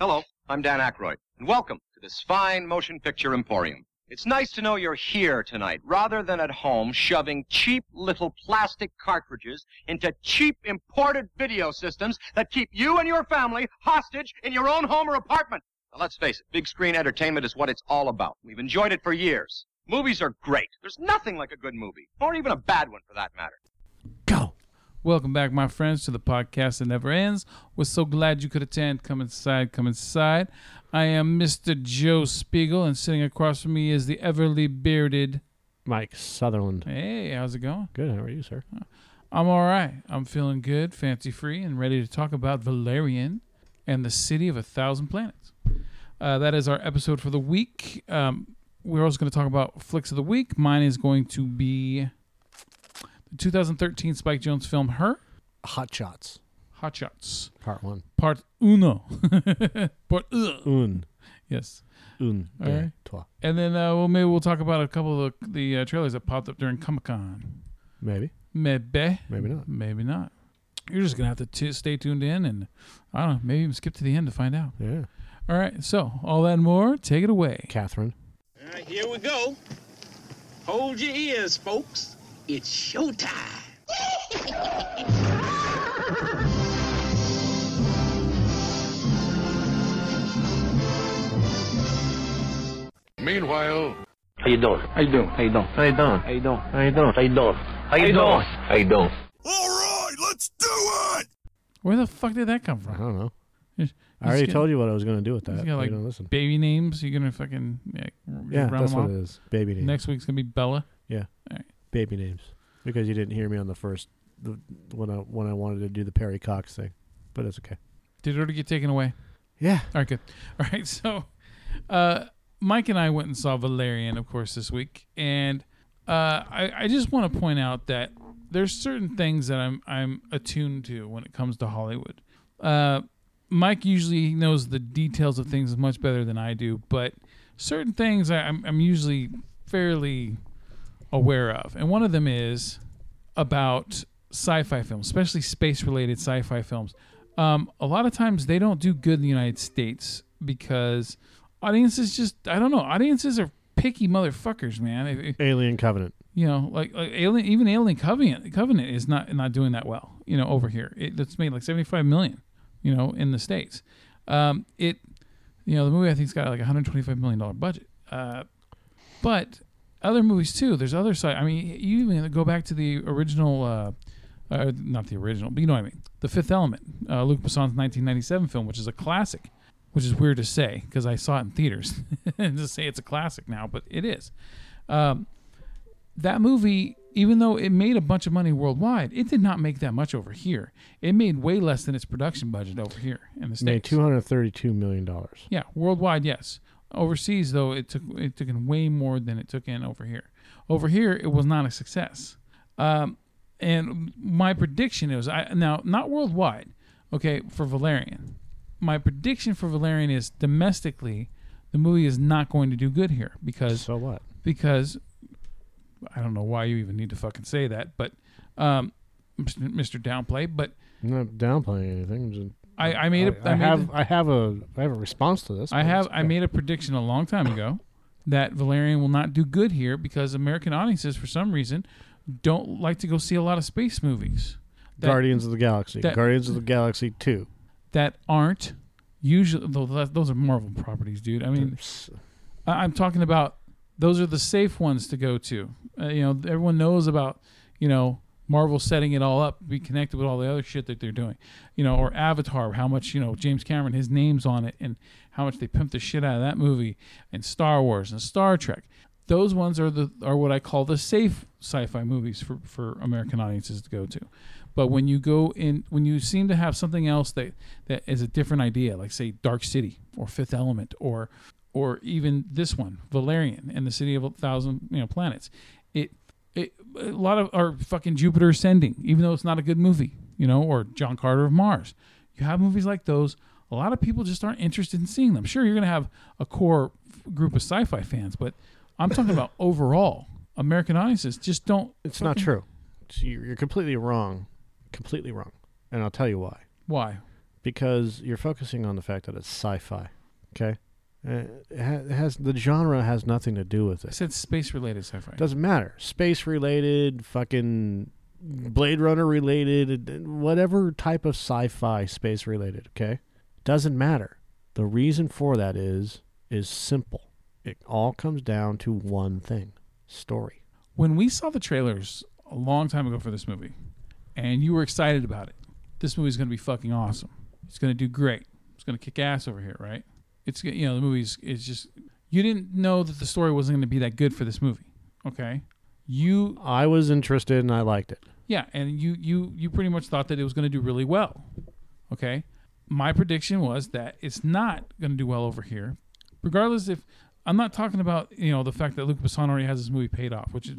Hello, I'm Dan Aykroyd, and welcome to this fine motion picture emporium. It's nice to know you're here tonight rather than at home shoving cheap little plastic cartridges into cheap imported video systems that keep you and your family hostage in your own home or apartment. Now, let's face it, big screen entertainment is what it's all about. We've enjoyed it for years. Movies are great. There's nothing like a good movie, or even a bad one for that matter. Go. Welcome back, my friends, to the podcast that never ends. We're so glad you could attend. Come inside, come inside. I am Mr. Joe Spiegel, and sitting across from me is the everly bearded. Mike Sutherland. Hey, how's it going? Good. How are you, sir? I'm all right. I'm feeling good, fancy free, and ready to talk about Valerian and the City of a Thousand Planets. Uh, that is our episode for the week. Um, we're also going to talk about flicks of the week. Mine is going to be the 2013 Spike Jonze film Her, Hot Shots, Hot Shots, Part One. Part Uno. Part uh, Un. yes. Un. All deux, trois. And then uh, well, maybe we'll talk about a couple of the, the uh, trailers that popped up during Comic Con. Maybe. Maybe. Maybe not. Maybe not. You're just gonna have to t- stay tuned in, and I don't know, maybe even skip to the end to find out. Yeah. All right, so all that and more, take it away. Catherine. All right, here we go. Hold your ears, folks. It's showtime. Meanwhile, How you doing? How you doing? How you doing? How you doing? How you doing? How you doing? How you doing? How you doing? How you doing? all right, let's do it. Where the fuck did that come from? I don't know. He's- I already he's told you what I was going to do with He's that. got You like listen. baby names. You're gonna fucking yeah, Yeah, round that's them what off? it is. Baby names. Next week's gonna be Bella. Baby names. Because you didn't hear me on the first the, when I when I wanted to do the Perry Cox thing, but it's okay. Did it already get taken away? Yeah. All right, good. All right, so uh, Mike and I went and saw Valerian, of course, this week, and uh, I, I just want to point out that there's certain things that I'm I'm attuned to when it comes to Hollywood. Uh, Mike usually knows the details of things much better than I do, but certain things I, I'm I'm usually fairly aware of, and one of them is about sci-fi films, especially space-related sci-fi films. Um, a lot of times they don't do good in the United States because audiences just I don't know audiences are picky motherfuckers, man. If- if- Alien Covenant. you know, like, like Alien, even Alien Covenant, Covenant is not not doing that well. You know, over here, it, it's made like seventy five million. You know, in the states, um, it, you know, the movie I think's got like a hundred twenty five million dollar budget. Uh, but other movies too. There's other side. I mean, you even go back to the original. Uh, uh, not the original, but you know what I mean. The Fifth Element, uh, Luc Besson's 1997 film, which is a classic, which is weird to say because I saw it in theaters and to say it's a classic now, but it is. Um, that movie, even though it made a bunch of money worldwide, it did not make that much over here. It made way less than its production budget over here in the states. Made two hundred thirty-two million dollars. Yeah, worldwide, yes. Overseas, though, it took it took in way more than it took in over here. Over here, it was not a success. Um, and my prediction is, I now not worldwide, okay, for Valerian. My prediction for Valerian is domestically, the movie is not going to do good here because So what? because I don't know why you even need to fucking say that, but um, Mr. Downplay, but I'm not downplaying anything. I'm just- I, I made a I, I made have a- I have a I have a response to this. I have I made a prediction a long time ago that Valerian will not do good here because American audiences for some reason don't like to go see a lot of space movies that, Guardians of the Galaxy. that- Guardians of the Galaxy two. that aren't usually those are Marvel properties, dude. I mean, I- I'm talking about those are the safe ones to go to. Uh, you know, everyone knows about you know Marvel setting it all up, be connected with all the other shit that they're doing. You know, or Avatar, how much you know James Cameron, his name's on it, and how much they pimped the shit out of that movie, and Star Wars and Star Trek. Those ones are the are what I call the safe sci-fi movies for for American audiences to go to. But when you go in, when you seem to have something else that that is a different idea, like say Dark City or Fifth Element or or even this one, Valerian and the City of a Thousand you know planets, it it a lot of are fucking Jupiter Ascending, even though it's not a good movie, you know, or John Carter of Mars. You have movies like those. A lot of people just aren't interested in seeing them. Sure, you're going to have a core group of sci-fi fans, but I'm talking about overall American audiences just don't. It's not true. It's- You're you're completely wrong. Completely wrong. And I'll tell you why. Why? because you're focusing on the fact that it's sci-fi. Okay, Uh, it, has the genre has nothing to do with I it. said space related sci-fi. Doesn't matter. Space related, fucking Blade Runner related, whatever type of sci-fi space related. Okay, doesn't matter. The reason for that is is simple. It all comes down to one thing: story. when we saw the trailers a long time ago for this movie, and you were excited about it, this movie's going to be fucking awesome. It's going to do great. It's going to kick ass over here, right? It's you know the movie's it's just you didn't know that the story wasn't going to be that good for this movie. Okay, you I was interested and I liked it. yeah, and you you you pretty much thought that it was going to do really well. Okay, my prediction was that it's not going to do well over here, regardless if I'm not talking about you know the fact that Luc Besson already has this movie paid off, which is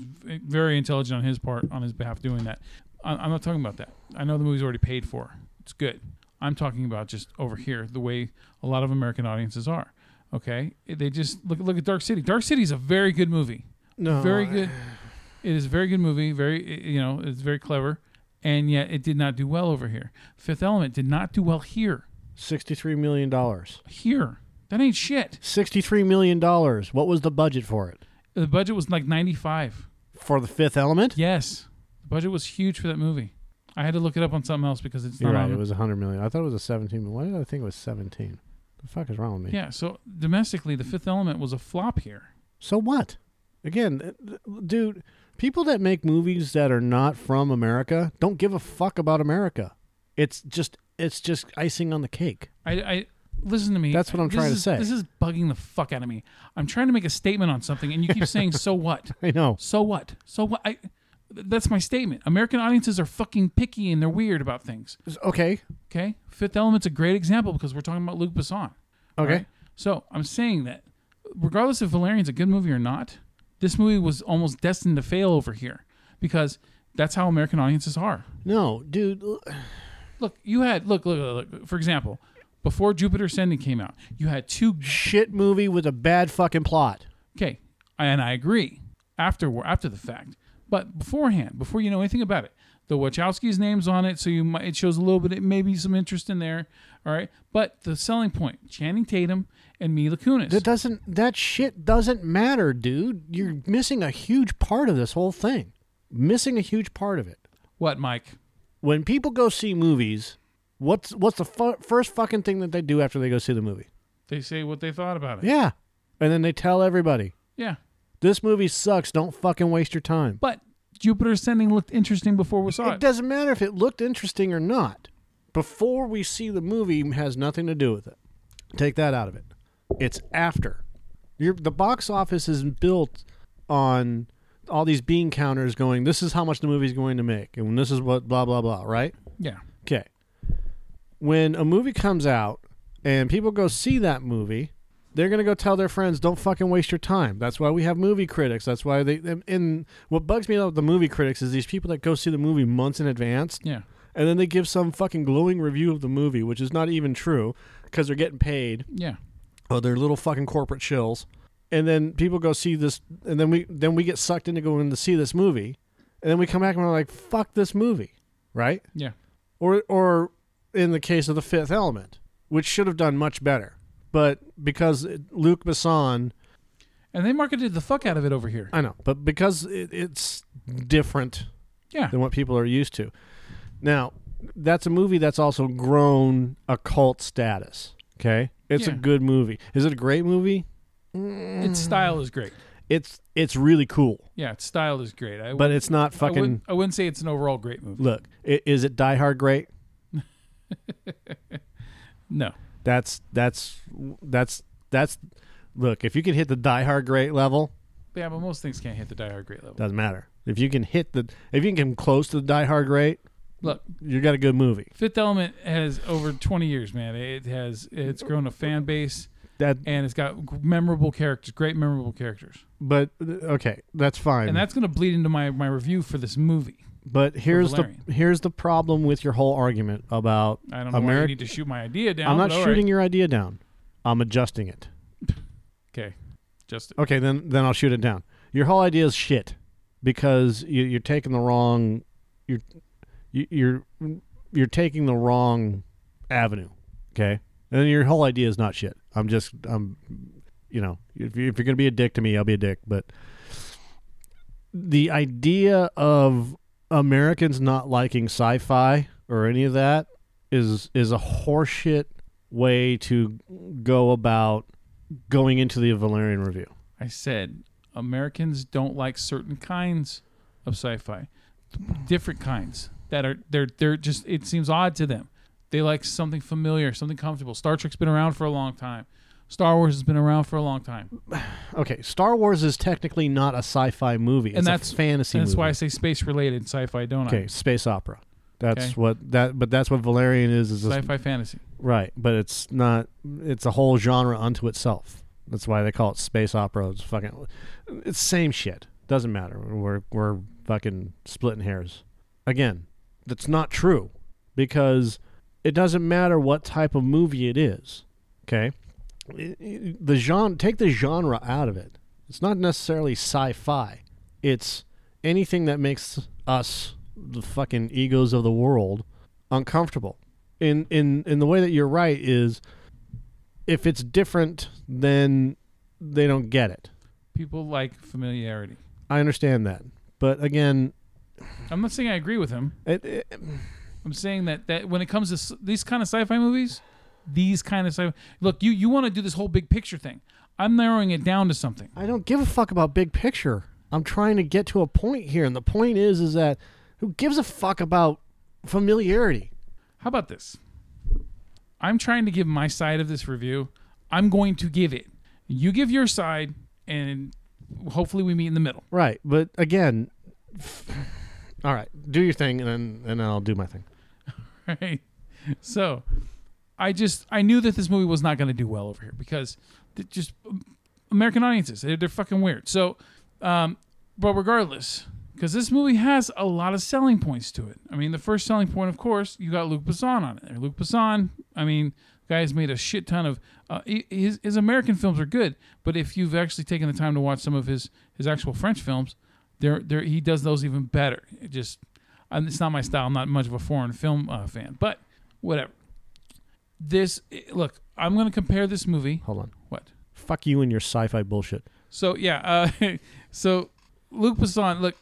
very intelligent on his part on his behalf doing that. I'm not talking about that. I know the movie's already paid for. It's good. I'm talking about just over here the way a lot of American audiences are. Okay, they just look look at Dark City. Dark City is a very good movie No, very good. It is a very good movie. Very, you know, it's very clever, and yet it did not do well over here. Fifth Element did not do well here. Sixty-three million dollars. Here, that ain't shit. Sixty-three million dollars. What was the budget for it? The budget was like ninety-five. For the Fifth Element? Yes, the budget was huge for that movie. I had to look it up on something else because it's You're not right. on. It was a hundred million. I thought it was a seventeen. Why did I think it was seventeen? The fuck is wrong with me? yeah, so domestically, the Fifth Element was a flop here. So what? Again, dude, people that make movies that are not from America don't give a fuck about America. It's just it's just icing on the cake. I, I listen to me. That's what I'm This trying to is- say. This is bugging the fuck out of me. I'm trying to make a statement on something, and you keep saying "so what." I know. So what? So what? I, that's my statement. American audiences are fucking picky and they're weird about things. Okay. Okay, Fifth Element's a great example because we're talking about Luc Besson. Okay. right? So I'm saying that regardless if Valerian's a good movie or not, this movie was almost destined to fail over here because that's how American audiences are. No, dude. Look, you had look look look. look for example, before Jupiter Ascending came out, you had two Shit movie with a bad fucking plot. Okay, and I agree. After after the fact, but beforehand, before you know anything about it, the Wachowskis' names on it, so you might it shows a little bit, maybe some interest in there. All right, but the selling point: Channing Tatum and Mila Kunis. That doesn't that shit doesn't matter, dude. You're missing a huge part of this whole thing. Missing a huge part of it. what, Mike? When people go see movies, what's what's the fu- first fucking thing that they do after they go see the movie? They say what they thought about it. Yeah. And then they tell everybody, Yeah, "This movie sucks. Don't fucking waste your time." but Jupiter Ascending looked interesting before we saw It it. doesn't matter if it looked interesting or not. Before we see the movie has nothing to do with it. Take that out of it. It's after. Your the box office is built on all these bean counters going, this is how much the movie's going to make, and this is what blah blah blah, right? Yeah, Okay. When a movie comes out and people go see that movie, they're going to go tell their friends, don't fucking waste your time. That's why we have movie critics. That's why they, and what bugs me about the movie critics is these people that go see the movie months in advance yeah, and then they give some fucking glowing review of the movie, which is not even true because they're getting paid. yeah. Oh, they're little fucking corporate shills. And then people go see this, and then we then we get sucked into going to see this movie, and then we come back and we're like, "Fuck this movie," right? Yeah. Or or in the case of the Fifth Element, which should have done much better, but because Luc Besson, And they marketed the fuck out of it over here. I know, but because it, it's different Yeah, than what people are used to. Now, that's a movie that's also grown a cult status. Okay, it's a good movie. Is it a great movie? Mm. its style is great. It's it's really cool, Yeah, its style is great. I but it's not I fucking. wouldn't, I wouldn't say it's an overall great movie. Look, i- is it Die Hard great? No. That's that's that's that's. Look, if you can hit the Die Hard great level, Yeah, but most things can't hit the Die Hard great level. doesn't matter. If you can hit the, if you can come close to the Die Hard great, Look, you got a good movie. Fifth Element has over 20 years, man. It has it's grown a fan base That, and it's got memorable characters, great memorable characters. but okay, that's fine. And that's going to bleed into my my review for this movie. But here's the here's the problem with your whole argument about I don't know why you America. need to shoot my idea down. I'm not but all shooting right. your idea down. I'm adjusting it. Okay. Just Okay, then then I'll shoot it down. Your whole idea is shit because you, you're taking the wrong you're you- you're you're taking the wrong avenue. Okay, and your whole idea is not shit. I'm just I'm, you know, if, you, if you're gonna be a dick to me, I'll be a dick. But the idea of Americans not liking sci-fi or any of that is is a horseshit way to go about going into the Valerian Review. I said Americans don't like certain kinds of sci-fi, different kinds that are they're they're just it seems odd to them. They like something familiar, something comfortable. Star Trek's been around for a long time. Star Wars has been around for a long time, Okay, Star Wars is technically not a sci-fi movie. It's and that's a fantasy. and That's movie. why I say space-related sci-fi, don't Okay, I? space opera. That's Okay. what that. But that's what Valerian is. Is a, Sci-fi fantasy. right? But it's not. It's a whole genre unto itself. That's why they call it space opera. It's fucking. It's same shit. Doesn't matter. We're we're fucking splitting hairs. Again, that's not true because it doesn't matter what type of movie it is. Okay, the genre. Take the genre out of it. It's not necessarily sci-fi. It's anything that makes us the fucking egos of the world uncomfortable. In in in the way that you're right is if it's different then they don't get it. People like familiarity. I understand that. But again, I'm not saying I agree with him. it, it, I'm saying that that when it comes to these kind of sci-fi movies, these kind of look, you you want to do this whole big picture thing. I'm narrowing it down to something. I don't give a fuck about big picture. I'm trying to get to a point here and the point is is that who gives a fuck about familiarity? How about this? I'm trying to give my side of this review. I'm going to give it. You give your side, and hopefully we meet in the middle. Right, but again, all right, do your thing and then and then I'll do my thing. right? So, I just I knew that this movie was not going to do well over here because just um, American audiences they're, they're fucking weird. So, um, but regardless, because this movie has a lot of selling points to it. I mean, the first selling point, of course, you got Luc Besson on it. Luc Besson, I mean, guy's made a shit ton of uh, his his American films are good, but if you've actually taken the time to watch some of his his actual French films, there there he does those even better. It just it's not my style. I'm not much of a foreign film uh, fan, but whatever. This look, I'm going to compare this movie. Hold on. What? Fuck you and your sci-fi bullshit. So yeah, uh, so Luc Besson. Look,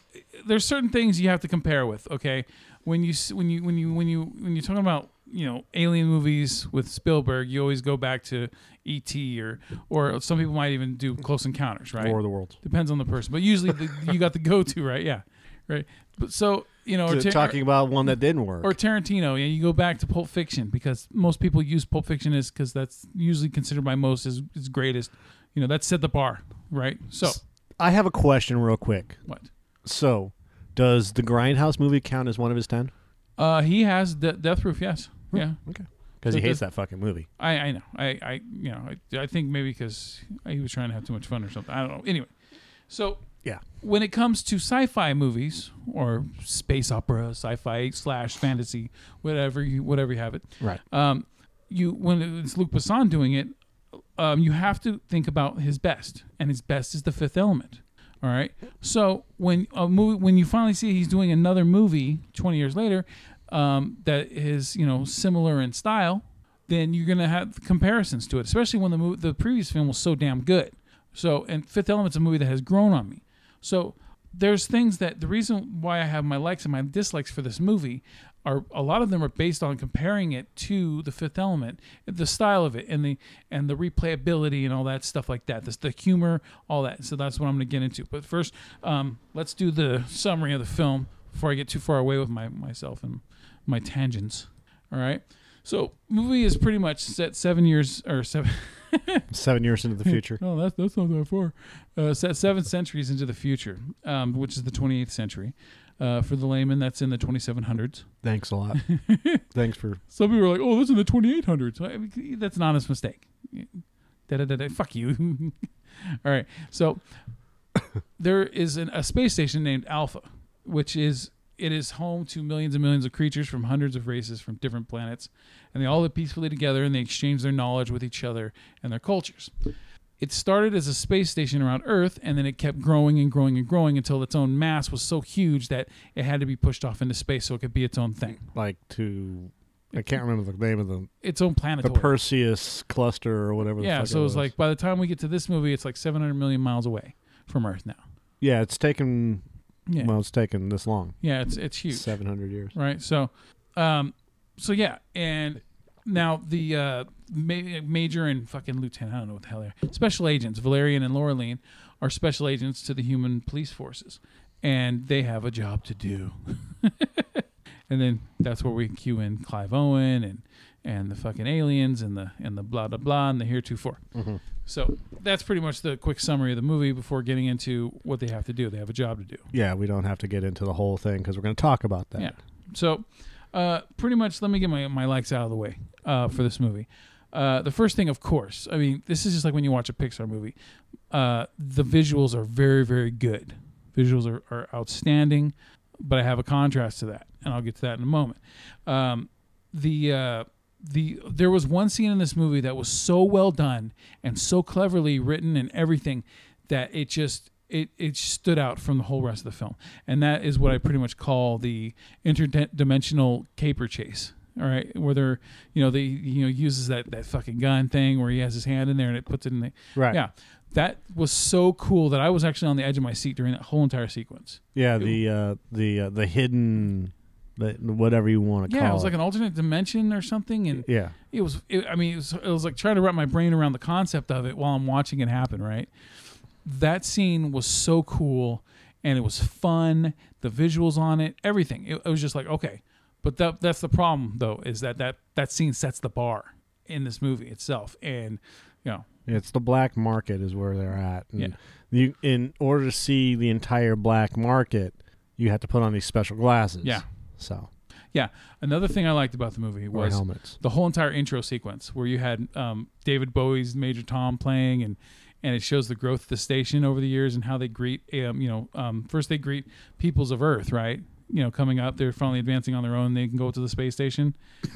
there's certain things you have to compare with. Okay, when you s- when you when you when you when you're talking about you know alien movies with Spielberg, you always go back to E.T. or or some people might even do Close Encounters, right? War of the Worlds. Depends on the person, but usually the, you got the go-to, right? Yeah, right. But so you know, or T- Tar- talking about one that didn't work. or Tarantino, yeah, you go back to Pulp Fiction because most people use Pulp Fiction as because that's usually considered by most as, as greatest. You know, that set the bar, right? So I have a question real quick. what? So, does the Grindhouse movie count as one of his 10? Uh, he has de- Death Proof, yes, yeah. Okay. Because So he hates that fucking movie. I, I know, I, I, you know, I, I think maybe because he was trying to have too much fun or something. I don't know. Anyway, so Yeah. when it comes to sci-fi movies or space opera, sci-fi slash fantasy, whatever you whatever you have it, Right. um, you when it's Luc Besson doing it, um, you have to think about his best, and his best is The Fifth Element. All right. So when a movie, when you finally see he's doing another movie twenty years later, um, that is you know similar in style, then you're gonna have comparisons to it, especially when the movie, the previous film was so damn good. So and Fifth Element's a movie that has grown on me. So there's things that the reason why I have my likes and my dislikes for this movie are a lot of them are based on comparing it to the Fifth Element, the style of it, and the and the replayability and all that stuff like that. This the humor, all that. So that's what I'm going to get into. But first, um, let's do the summary of the film before I get too far away with my myself and my tangents. All right. So movie is pretty much set seven years or seven. Seven years into the future. Oh, that's that's not that far. Uh, seven centuries into the future, um, which is the 28th century. Uh, for the layman, that's in the 2700s. Thanks a lot. Thanks for. Some people are like, "Oh, that's in the 2800s." I mean, That's an honest mistake. Da, da, da, da. Fuck you. All right. So there is an, a space station named Alpha, which is it is home to millions and millions of creatures from hundreds of races from different planets, and they all live peacefully together and they exchange their knowledge with each other and their cultures. It started as a space station around Earth, and then it kept growing and growing and growing until its own mass was so huge that it had to be pushed off into space so it could be its own thing. Like to I can't remember the name of the its own planet. the planetoid. Perseus cluster or whatever. The yeah, fuck so it was. like by the time we get to this movie, it's like 700 million miles away from Earth now. yeah, it's taken. Yeah, Well, it's taken this long. yeah, it's it's huge. Seven hundred years. right? So, um, so yeah, and now the uh, ma- major and fucking lieutenant, I don't know what the hell they are, special agents, Valerian and Laureline, are special agents to the human police forces, and they have a job to do. and then that's where we cue in Clive Owen and and the fucking aliens and the and the blah blah blah and the heretofore. So that's pretty much the quick summary of the movie before getting into what they have to do. They have a job to do. Yeah, we don't have to get into the whole thing because we're going to talk about that. Yeah. So, uh, pretty much, let me get my, my likes out of the way uh, for this movie. Uh, the first thing, of course, I mean, this is just like when you watch a Pixar movie. Uh, the visuals are very, very good. Visuals are, are outstanding, but I have a contrast to that, and I'll get to that in a moment. Um, the uh, the there was one scene in this movie that was so well done and so cleverly written and everything that it just it, it stood out from the whole rest of the film. And that is what i pretty much call the interdimensional caper chase all right? Where they're you know they you know uses that that fucking gun thing where he has his hand in there and it puts it in the Right. yeah. That was so cool that i was actually on the edge of my seat during that whole entire sequence. Yeah, the uh, the uh, the hidden, whatever you want to yeah call it Yeah, it was like an alternate dimension or something and yeah, it was it, i mean it was, it was like trying to wrap my brain around the concept of it while i'm watching it happen right that scene was so cool and it was fun the visuals on it everything it, it was just like okay but that that's the problem though is that that that scene sets the bar in this movie itself and you know it's the black market is where they're at. And Yeah. You in order to see the entire black market, you have to put on these special glasses. Yeah. So. Yeah. Another thing i liked about the movie was helmets. the whole entire intro sequence where you had um, David Bowie's Major Tom playing and and it shows the growth of the station over the years and how they greet um, you know um, first they greet peoples of Earth right? You know coming up they're finally advancing on their own they can go to the space station.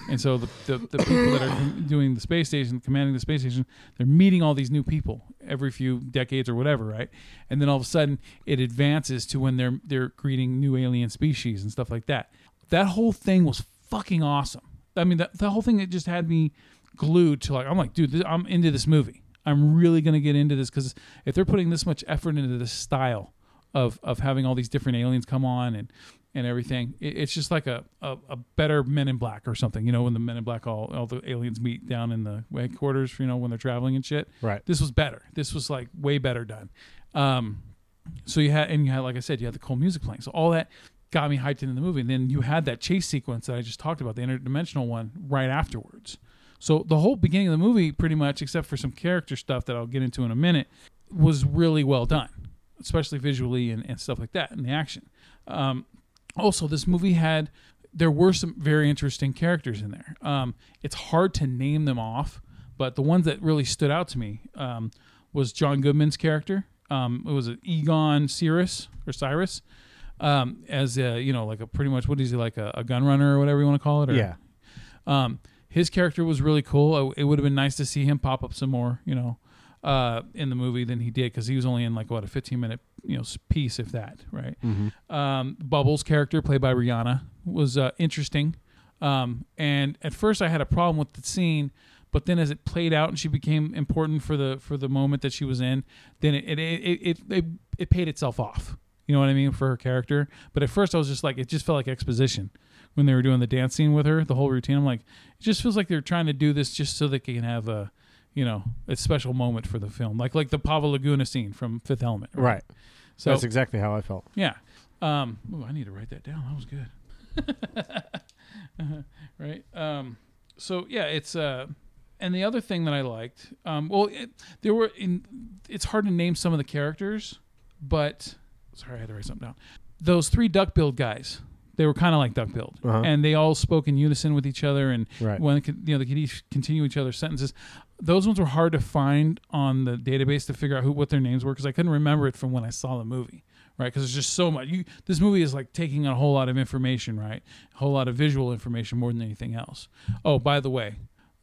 And so the, the, the people that are doing the space station commanding the space station they're meeting all these new people every few decades or whatever right? And then all of a sudden it advances to when they're they're greeting new alien species and stuff like that that whole thing was fucking awesome I mean, that the whole thing it just had me glued to like I'm like, dude, this, I'm into this movie. I'm really gonna get into this because if they're putting this much effort into this style of of having all these different aliens come on and and everything, it, it's just like a, a a better Men in Black or something. You know, when the Men in Black all all the aliens meet down in the headquarters, you know, when they're traveling and shit. Right. This was better. This was like way better done. Um, so you had and you had like I said, you had the cool music playing. So all that got me hyped into the movie. And then you had that chase sequence that I just talked about, the interdimensional one, right afterwards. So the whole beginning of the movie, pretty much, except for some character stuff that I'll get into in a minute, was really well done, especially visually and, and stuff like that, and the action. Um, also, this movie had there were some very interesting characters in there. Um, it's hard to name them off, but the ones that really stood out to me um, was John Goodman's character. Um, it was an Igon Siruss or Siruss, um, as a, you know, like a pretty much what is he like a, a gun runner or whatever you want to call it? Or, Yeah. um, his character was really cool. It, it would have been nice to see him pop up some more, you know, uh, in the movie than he did because he was only in like what a 15 minute, you know, piece if that, right? Um, Bubbles' character, played by Rihanna, was uh, interesting. Um, and at first, I had a problem with the scene, but then as it played out and she became important for the for the moment that she was in, then it it it it, it, it paid itself off. You know what I mean for her character. But at first, I was just like, it just felt like exposition when they were doing the dance scene with her, the whole routine. I'm like, it just feels like they're trying to do this just so they can have a, you know, a special moment for the film, like like the Plavalaguna scene from Fifth Element. Right. So That's exactly how I felt. yeah. Um, ooh, I need to write that down. That was good. right. Um, so yeah, it's uh, and the other thing that I liked, um, well, it, there were in. It's hard to name some of the characters, but sorry, I had to write something down. Those three duck-billed guys, they were kind of like duck-billed, Uh-huh. and they all spoke in unison with each other, and Right. when you know they could each continue each other's sentences. Those ones were hard to find on the database to figure out who what their names were because I couldn't remember it from when I saw the movie, right? Because there's just so much. You, this movie is like taking a whole lot of information, right? A whole lot of visual information more than anything else. Oh, by the way,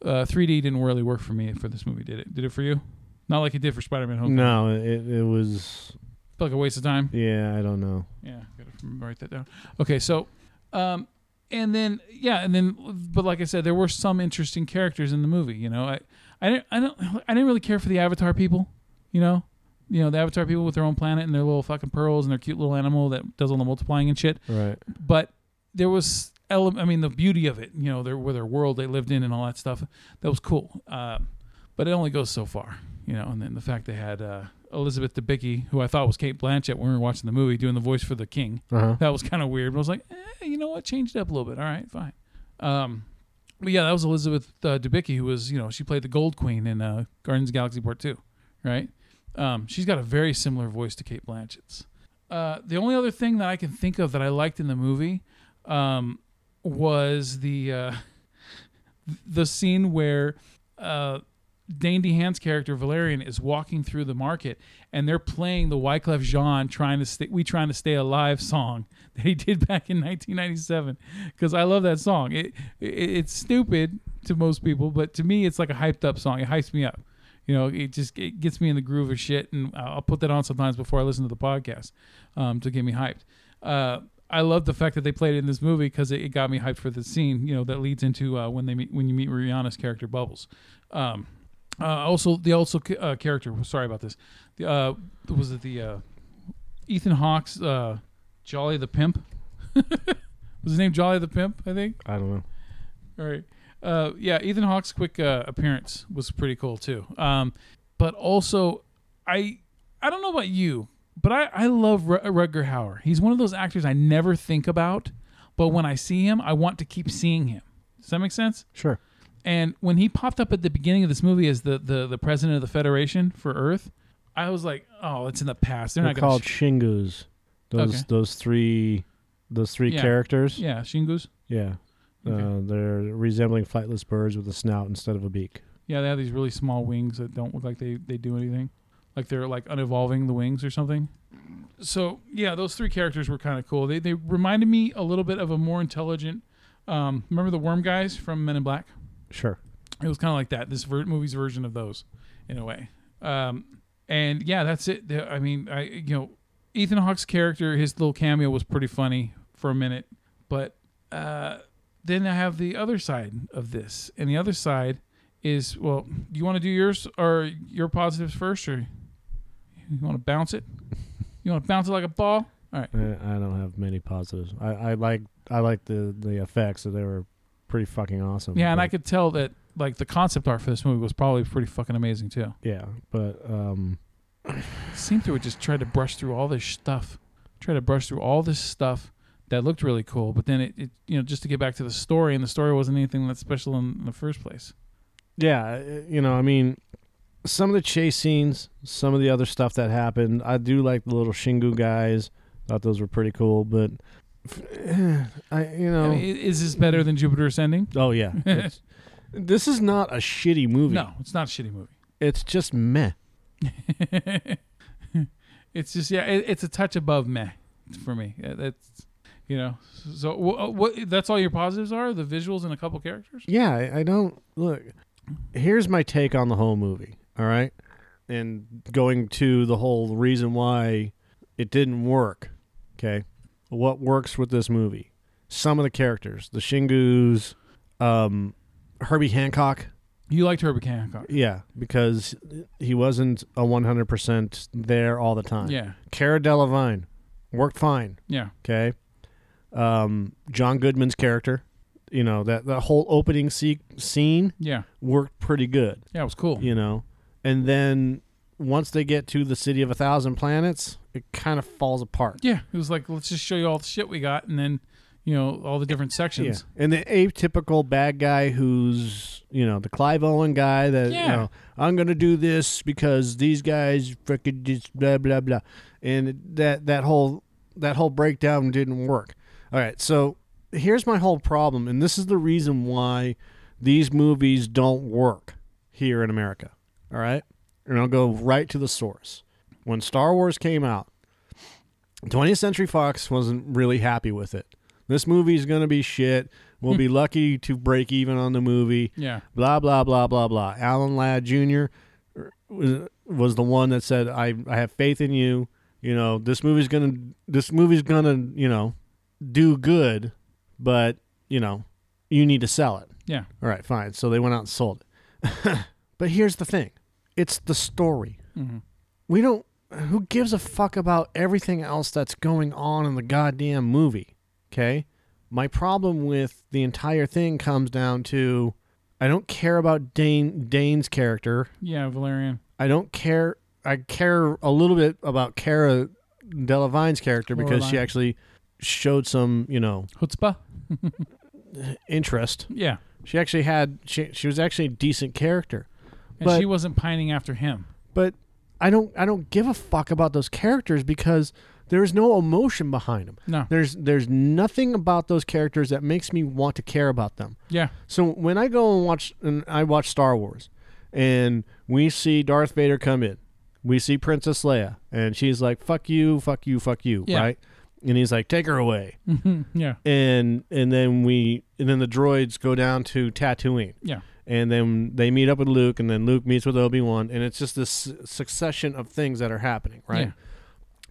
uh, 3D didn't really work for me for this movie, did it? Did it for you? Not like it did for Spider-Man: Homecoming. No, it it was. Felt like a waste of time. Yeah, I don't know. Yeah, gotta write that down. Okay, so um, and then yeah, and then but like I said, there were some interesting characters in the movie. You know, I I didn't I don't I didn't really care for the Avatar people. You know, you know the Avatar people with their own planet and their little fucking pearls and their cute little animal that does all the multiplying and shit. Right. But there was ele- I mean the beauty of it. You know, their their world they lived in and all that stuff. That was cool. Uh, but it only goes so far. You know, and then the fact they had. Uh, Elizabeth Debicki, who I thought was Cate Blanchett when we were watching the movie, doing the voice for the king Uh-huh. that was kind of weird. But I was like, eh, you know what? Changed it up a little bit. All right, fine. Um, but yeah, that was Elizabeth uh, Debicki, who was, you know, she played the Gold Queen in uh, Guardians of the Galaxy Part 2, right? Um, she's got a very similar voice to Cate Blanchett's. Uh, the only other thing that I can think of that I liked in the movie um, was the uh, the scene where uh, Dane DeHaan's character Valerian is walking through the market, and they're playing the Wyclef Jean "Trying to Stay, We Trying to Stay Alive" song that he did back in 1997. Because I love that song. It, it it's stupid to most people, but to me, it's like a hyped up song. It hypes me up. You know, it just it gets me in the groove of shit, and I'll put that on sometimes before I listen to the podcast um, to get me hyped. Uh, I love the fact that they played it in this movie because it, it got me hyped for the scene. You know, that leads into uh, when they meet when you meet Rihanna's character Bubbles. Um, uh, also, the also uh, character. Sorry about this. The, uh, was it the uh, Ethan Hawke's uh, Jolly the Pimp? was his name Jolly the Pimp? I think. I don't know. All right. Uh, yeah, Ethan Hawke's quick uh, appearance was pretty cool too. Um, but also, I I don't know about you, but I I love Ru- Rutger Hauer. He's one of those actors I never think about, but when I see him, I want to keep seeing him. Does that make sense? Sure. And when he popped up at the beginning of this movie as the the, the president of the Federation for Earth, I was like, oh, it's in the past. They're, They're not going called to. Shingouz. Those Okay. those three those three Yeah. characters. yeah, Shingouz. Yeah. Okay. Uh, they're resembling flightless birds with a snout instead of a beak. Yeah, they have these really small wings that don't look like they, they do anything. Like they're like unevolving the wings or something. So yeah, those three characters were kind of cool. They they reminded me a little bit of a more intelligent. Um, remember the worm guys from Men in Black? Sure. It was kind of like that. This ver- movie's version of those, in a way. Um, and yeah, that's it. I mean, I you know, Ethan Hawke's character, his little cameo was pretty funny for a minute, but uh, then I have the other side of this, and the other side is well, do you want to do yours or your positives first, or you want to bounce it? You want to bounce it like a ball? All right. I, I don't have many positives. I, I like I like the the effects. So they were pretty fucking awesome. Yeah, and I could tell that like the concept art for this movie was probably pretty fucking amazing too. Yeah, but um, seemed to have just tried to brush through all this stuff, try to brush through all this stuff that looked really cool, but then it, it you know just to get back to the story, and the story wasn't anything that special in, in the first place. yeah, uh, you know, I mean, some of the chase scenes, some of the other stuff that happened, I do like the little Shingu guys. Thought those were pretty cool, but I, you know, I mean, is this better than Jupiter Ascending? oh yeah, it's- this is not a shitty movie. No, it's not a shitty movie. it's just meh. it's just yeah, it, it's a touch above meh for me. Uh, That's you know, so what, what that's all your positives are the visuals and a couple characters. Yeah, I, I don't look. Here's my take on the whole movie. All right, and going to the whole reason why it didn't work. Okay, what works with this movie? Some of the characters, the Shingouz, um, Herbie Hancock. You liked Herbie Hancock. Yeah, because he wasn't a 100% there all the time. Yeah, Cara Delevingne worked fine. yeah, Okay. Um, John Goodman's character, you know that that whole opening se- scene yeah, worked pretty good. yeah. It was cool. You know, and then once they get to the city of a thousand planets, it kind of falls apart. Yeah, it was like let's just show you all the shit we got, and then you know all the different sections. Yeah. sections. And the atypical bad guy who's, you know, the Clive Owen guy that, Yeah. you know, I'm going to do this because these guys freaking just blah, blah, blah. And that, that whole, that whole breakdown didn't work. All right. So here's my whole problem. And this is the reason why these movies don't work here in America. All right. And I'll go right to the source. When Star Wars came out, 20th Century Fox wasn't really happy with it. This movie's going to be shit. We'll be hmm. lucky to break even on the movie. Yeah, Blah, blah, blah, blah, blah. Alan Ladd Jr. Uh, was, was the one that said, I, I have faith in you. You know, this movie's going to, this movie's going to, you know, do good, but you know, you need to sell it. Yeah. All right, fine. So they went out and sold it. but here's the thing it's the story. Mm-hmm. We don't, who gives a fuck about everything else that's going on in the goddamn movie? Okay. My problem with the entire thing comes down to I don't care about Dane Dane's character. Yeah, Valerian. I don't care. I care a little bit about Cara Delevingne's character because she actually showed some, you know, Chutzpah. interest. Yeah. She actually had she she was actually a decent character. And But- she wasn't pining after him. But I don't I don't give a fuck about those characters because there's no emotion behind them. No. There's there's nothing about those characters that makes me want to care about them. Yeah. So when I go and watch and I watch Star Wars and we see Darth Vader come in, we see Princess Leia and she's like fuck you, fuck you, fuck you, Yeah. right? And he's like take her away. Mm-hmm. Yeah. And and then we and then the droids go down to Tatooine. Yeah. And then they meet up with Luke and then Luke meets with Obi-Wan and it's just this succession of things that are happening, right? Yeah.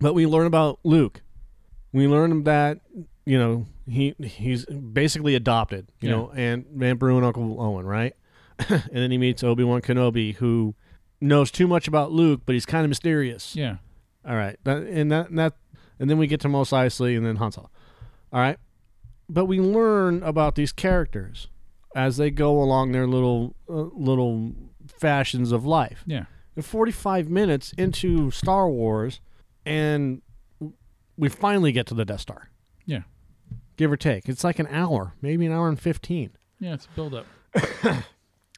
But we learn about Luke. We learn that you know he he's basically adopted, you Yeah. know, and Aunt Beru and Uncle Owen, right? and then he meets Obi Wan Kenobi, who knows too much about Luke, but he's kind of mysterious. Yeah. All right, that, and that and that, and then we get to Mos Eisley and then Han Solo. All right, but we learn about these characters as they go along their little uh, little fashions of life Yeah. and 45 minutes into Star Wars, and we finally get to the Death Star, Yeah. give or take. It's like an hour, maybe an hour and 15. Yeah. It's a build up.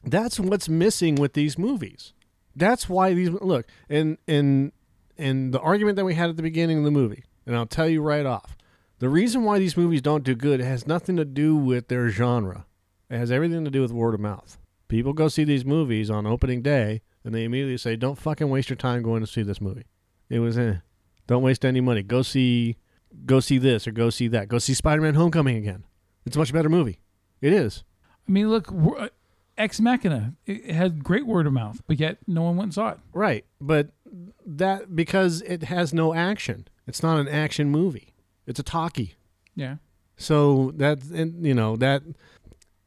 That's what's missing with these movies. That's why these look and and and the argument that we had at the beginning of the movie, and I'll tell you right off, the reason why these movies don't do good has nothing to do with their genre. It has everything to do with word of mouth. People go see these movies on opening day, and they immediately say, "Don't fucking waste your time going to see this movie." It was, eh. Don't waste any money. Go see, go see this or go see that. Go see Spider-Man: Homecoming again. It's a much better movie. It is. I mean, look, uh, Ex Machina it had great word of mouth, but yet no one went and saw it. Right, but that because it has no action. It's not an action movie. It's a talkie. Yeah. So that and you know that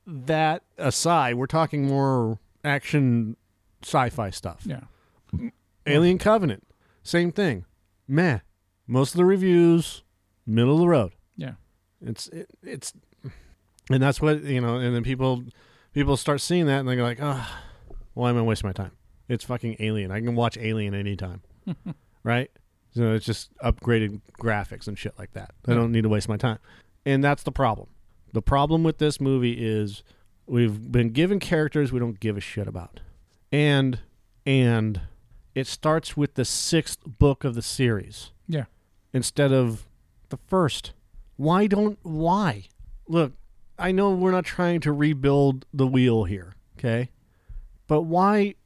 that aside, we're talking more action sci-fi stuff. Yeah. Alien Covenant, same thing. Meh. Most of the reviews, middle of the road. Yeah. It's it, it's, and that's what you know. And then people people start seeing that and they're like, oh, why am I wasting my time? It's fucking Alien. I can watch Alien anytime, right? So it's just upgraded graphics and shit like that. I don't need to waste my time, and that's the problem. The problem with this movie is we've been given characters we don't give a shit about, and and it starts with the sixth book of the series Yeah. instead of the first. Why don't why? Look, I know we're not trying to rebuild the wheel here, okay? But why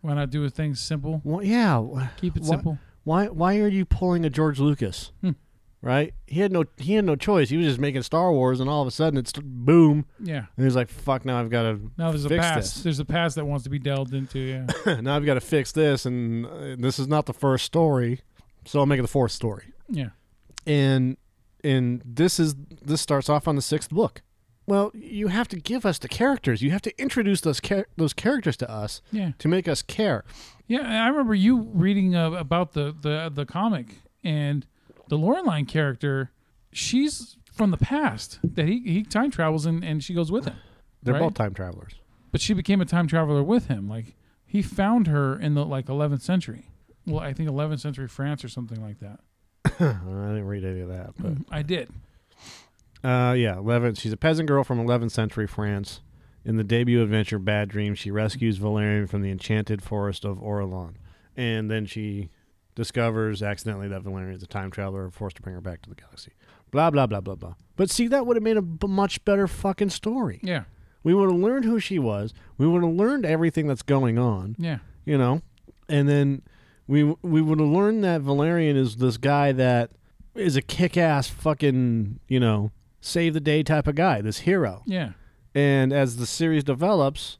Why not do things simple? why yeah, Keep it why, simple. Why why are you pulling a George Lucas? Hmm. Right? He had no he had no choice. He was just making Star Wars and all of a sudden it's boom. Yeah. And he's like, "Fuck, now I've got to Now there's a past. this. There's a past that wants to be delved into. Yeah. now I've got to fix this and uh, this is not the first story. So I'll make it the fourth story." yeah. and and this is this starts off on the sixth book. Well, you have to give us the characters. You have to introduce those char- those characters to us Yeah. to make us care. Yeah, I remember you reading uh, about the, the the comic and the Lorelai character. She's from the past that he he time travels and, and she goes with him. They're Right. both time travelers. But she became a time traveler with him. Like he found her in the like 11th century. Well, I think 11th century France or something like that. I didn't read any of that, but I did. uh, yeah, eleven. She's a peasant girl from 11th century France. In the debut adventure Bad Dreams, she rescues Valerian from the enchanted forest of Orlan, and then she discovers accidentally that Valerian is a time traveler, forced to bring her back to the galaxy. Blah blah blah blah blah. But see, that would have made a b- much better fucking story. Yeah. We would have learned who she was. We would have learned everything that's going on, Yeah. you know, and then we we would have learned that Valerian is this guy that is a kick-ass fucking you know save the day type of guy, this hero. Yeah. And as the series develops,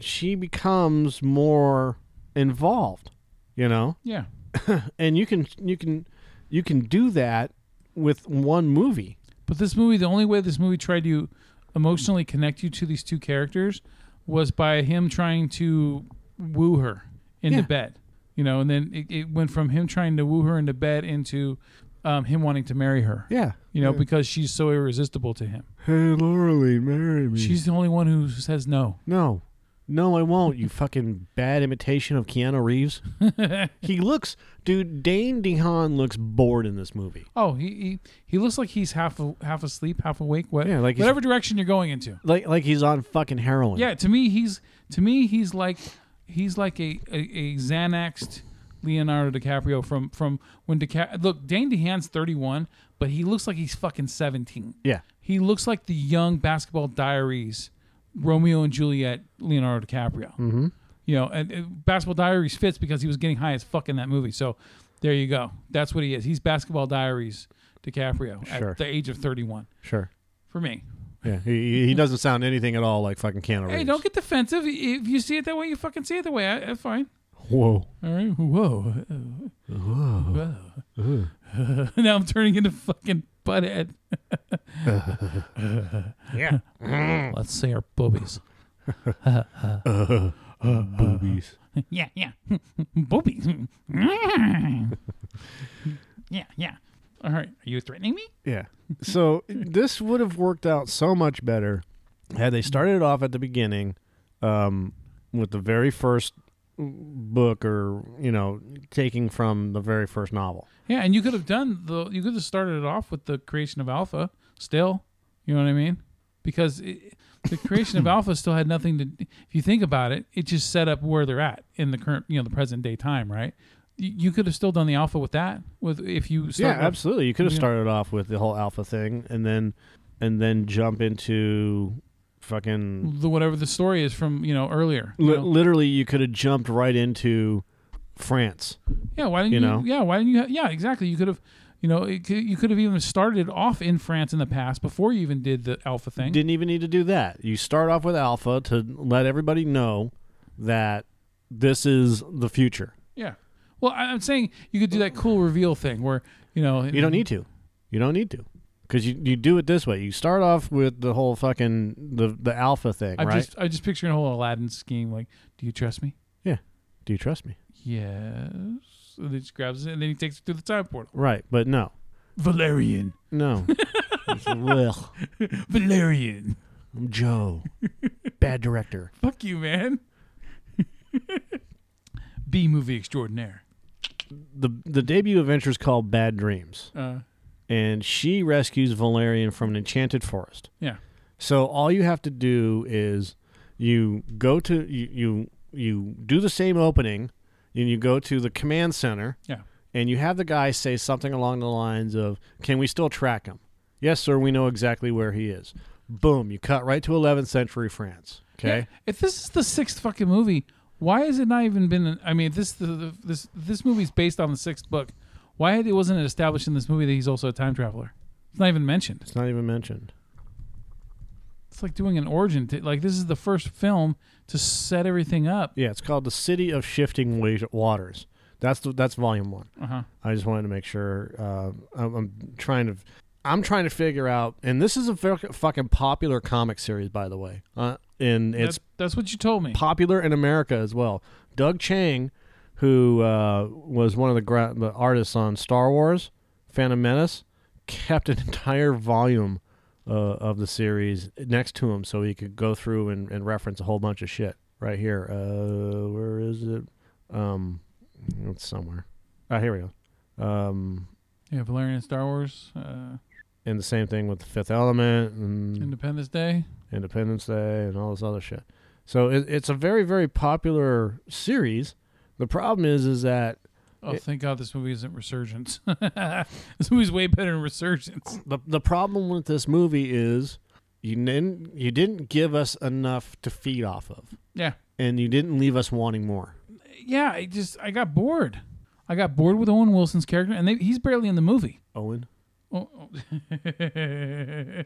she becomes more involved, you know, Yeah. and you can you can you can do that with one movie. But this movie, the only way this movie tried to emotionally connect you to these two characters was by him trying to woo her into Yeah. bed. You know, and then it, it went from him trying to woo her into bed into um, him wanting to marry her. Yeah. You know, because she's so irresistible to him. Hey, Laurelie, marry me. She's the only one who says no. no. No, I won't. You fucking bad imitation of Keanu Reeves. he looks, dude. Dane DeHaan looks bored in this movie. Oh, he he, he looks like he's half a, half asleep, half awake. What, Yeah, like whatever direction you're going into. Like, like he's on fucking heroin. Yeah, to me he's to me he's like he's like a a, a Xanaxed Leonardo DiCaprio from from when DiCaprio look Dane DeHaan's 31, but he looks like he's fucking 17. Yeah. He looks like the young Basketball Diaries Romeo and Juliet Leonardo DiCaprio. Mm-hmm. You know, and, and Basketball Diaries fits because he was getting high as fuck in that movie. So there you go. That's what he is. He's Basketball Diaries DiCaprio Sure. at the age of 31 Sure. for me. Yeah. He, he doesn't sound anything at all like fucking Keanu Reeves. Hey, don't get defensive. If you see it that way, you fucking see it that way. I, that's fine. Whoa. All right. Whoa. Whoa. now I'm turning into fucking butthead. Yeah. Let's say our boobies. Boobies. yeah, yeah. boobies. yeah, yeah. All right. Are you threatening me? Yeah. So this would have worked out so much better had they started it off at the beginning um, with the very first book or, you know, taking from the very first novel. Yeah, and you could have done the. You could have started it off with the creation of Alpha. Still, you know what I mean? Because it, the creation of Alpha still had nothing to. If you think about it, it just set up where they're at in the current, you know, the present day time, right? You, you could have still done the Alpha with that. With if you Yeah, off- absolutely. You could have Yeah. started off with the whole alpha thing and then and then jump into fucking the whatever the story is from you know earlier. you li- know? literally you could have jumped right into France. Yeah, why didn't You you? know? Yeah, why didn't you? Yeah, exactly. You could have, you know, it, you could have even started off in France in the past before you even did the Alpha thing. Didn't even need to do that. You start off with alpha to let everybody know that this is the future. yeah. Well, I'm saying you could do that cool reveal thing where you know You don't need to. You don't need to. Because you, you do it this way. You start off with the whole fucking the the alpha thing, I'm right? just I just picturing a whole Aladdin scheme. Like, do you trust me? yeah. Do you trust me? Yes. And then he just grabs it and then he takes it through the time portal. Right, but no, Valerian. no. It's, Valerian. I'm Joe, bad director. Fuck you, man. B movie extraordinaire. the The debut adventure is called Bad Dreams, Uh, and she rescues Valerian from an enchanted forest. yeah. So all you have to do is you go to you you, you do the same opening, and you go to the command center, Yeah. and you have the guy say something along the lines of, "Can we still track him?" Yes, sir. We know exactly where he is. Boom! You cut right to 11th century France. Okay. Yeah, If this is the sixth fucking movie, why has it not even been? I mean, this the, the, this this movie's based on the sixth book. Why it wasn't it established in this movie that he's also a time traveler? It's not even mentioned. It's not even mentioned. It's like doing an origin. To, like this is the first film to set everything up. Yeah, it's called the City of Shifting Wa- Waters. That's the, that's volume one. Uh huh. I just wanted to make sure. Uh, I'm, I'm trying to, I'm trying to figure out, and this is a fucking popular comic series, by the way. Uh, and it's That's, that's what you told me. popular in America as well. Doug Chang, who uh, was one of the, gra- the artists on Star Wars, Phantom Menace, kept an entire volume uh, of the series next to him so he could go through and, and reference a whole bunch of shit. Right here, uh, where is it? Um, it's somewhere. Ah, here we go. Um, Yeah, Valerian and Star Wars, uh, and the same thing with the Fifth Element and Independence Day. Independence Day and all this other shit. So it, it's a very very popular series. The problem is is that Oh, thank God this movie isn't Resurgence. this movie's way better than Resurgence. the the problem with this movie is you didn't you didn't give us enough to feed off of, Yeah, and you didn't leave us wanting more. yeah. I just I got bored. I got bored with Owen Wilson's character, and they, he's barely in the movie. Owen, Oh, oh.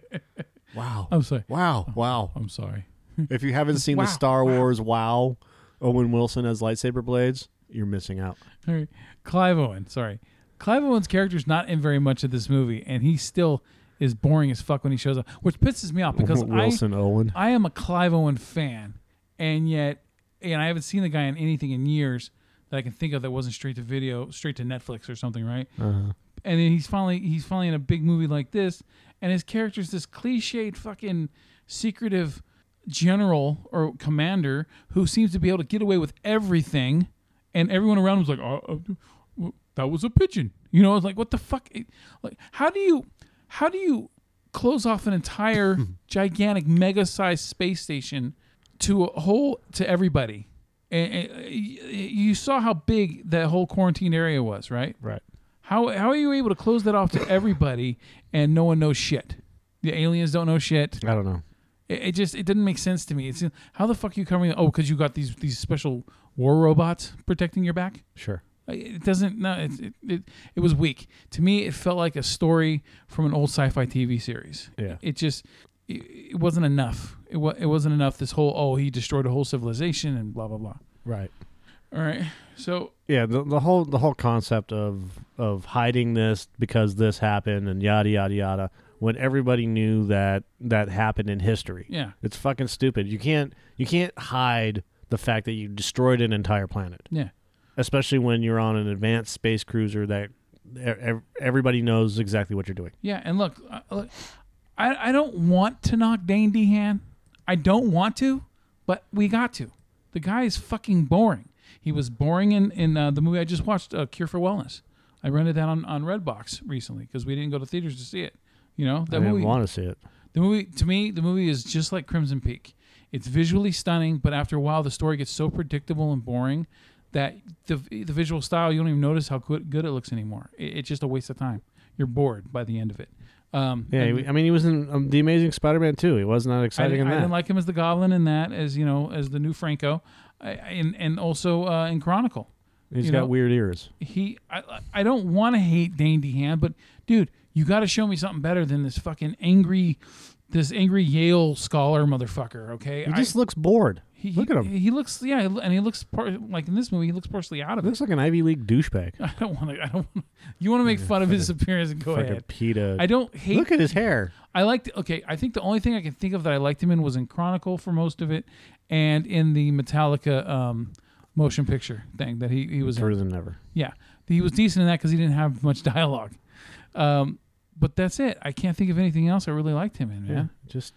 wow, I'm sorry. wow, wow. I'm sorry. If you haven't seen Wow, the Star. Wars Wow, Owen Wilson as lightsaber blades, you're missing out. All right. Clive Owen, sorry. Clive Owen's character's not in very much of this movie, and he still is boring as fuck when he shows up, which pisses me off because I Wilson Owen. I am a Clive Owen fan, and yet, and I haven't seen the guy in anything in years that I can think of that wasn't straight to video, straight to Netflix or something, right? Uh-huh. And then he's finally he's finally in a big movie like this, and his character's this cliched fucking secretive general or commander who seems to be able to get away with everything, and everyone around him's like, oh, uh, w- that was a pigeon, you know? It's like, what the fuck? Like, how do you, how do you close off an entire gigantic, mega-sized space station to a whole to everybody? And, and you saw how big that whole quarantine area was, right? Right. How how are you able to close that off to everybody and no one knows shit? The aliens don't know shit. I don't know. It, it just it didn't make sense to me. It's how the fuck are you covering? Oh, because you got these these special war robots protecting your back. Sure. It doesn't. No, it it, it it was weak to me. It felt like a story from an old sci-fi TV series. Yeah. It just it, it wasn't enough. It was it wasn't enough. This whole oh he destroyed a whole civilization and blah blah blah. Right. All right. So Yeah, the, the whole the whole concept of of hiding this because this happened and yada yada yada when everybody knew that that happened in history. yeah It's fucking stupid. You can't you can't hide the fact that you destroyed an entire planet, yeah. especially when you're on an advanced space cruiser that everybody knows exactly what you're doing. Yeah, and look, uh, look, I I don't want to knock Dane DeHaan. I don't want to, but we got to. The guy is fucking boring. He was boring in in uh, the movie I just watched, uh, Cure for Wellness. I rented that on on Redbox recently because we didn't go to theaters to see it. You know I that didn't movie. want to see it. The movie to me, the movie is just like Crimson Peak. It's visually stunning, but after a while, the story gets so predictable and boring that the the visual style you don't even notice how good good it looks anymore. It, it's just a waste of time. You're bored by the end of it. Um, Yeah, and I mean, he was in um, the Amazing Spider-Man too. He was not I, exciting didn't- in I that. didn't like him as the Goblin in that, as you know, as the new Franco, I, and and also uh, in Chronicle. He's got know, weird ears. he I, I don't want to hate Dane DeHaan, but dude, you got to show me something better than this fucking angry, this angry Yale scholar motherfucker. Okay, He I- just looks bored. he, Look at him. He, he looks yeah, and he looks par- like in this movie, he looks partially out of He it. looks like an Ivy League douchebag. I don't want to. I don't. want You want to make fun of his appearance? And go Fucking ahead. PETA. I don't hate. Look at his hair. I liked. Okay, I think the only thing I can think of that I liked him in was in Chronicle for most of it, and in the Metallica um, motion picture thing that he he was in. Further than ever. Yeah, he was decent in that because he didn't have much dialogue. Um, but that's it. I can't think of anything else I really liked him in, man. Just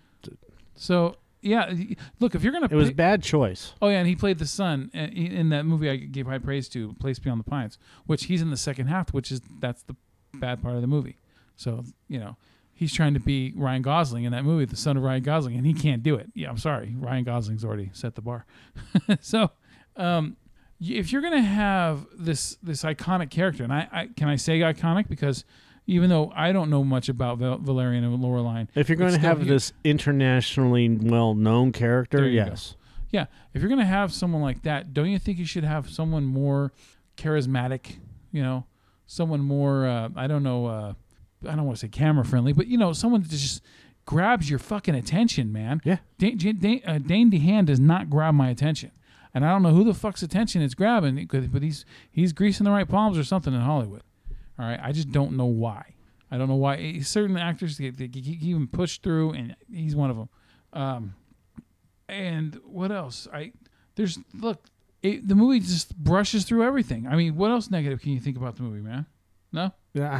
So yeah, look if you're gonna. it was pick- bad choice. Oh yeah, and he played the son uh, in in that movie I gave high praise to, Place Beyond the Pines, which he's in the second half, which is that's the bad part of the movie. So you know, he's trying to be Ryan Gosling in that movie, the son of Ryan Gosling, and he can't do it. Yeah, I'm sorry, Ryan Gosling's already set the bar. so, um, if you're gonna have this this iconic character, and I, I can I say iconic because even though I don't know much about Val- Valerian and Laureline, If you're going to have this internationally well-known character, you go. yes. Yeah, if you're gonna have someone like that, don't you think you should have someone more charismatic? You know, someone more. Uh, I don't know. Uh, I don't want to say camera friendly, but you know, someone that just grabs your fucking attention, man. Yeah. Dane, Dane, uh, Dane DeHaan does not grab my attention, and I don't know who the fuck's attention it's grabbing, but he's he's greasing the right palms or something in Hollywood. All right, I just don't know why. I don't know why Eh, certain actors they, they keep even pushed through, and he's one of them. Um, and what else? I there's look, it, the movie just brushes through everything. I mean, what else negative can you think about the movie, man? No, Yeah,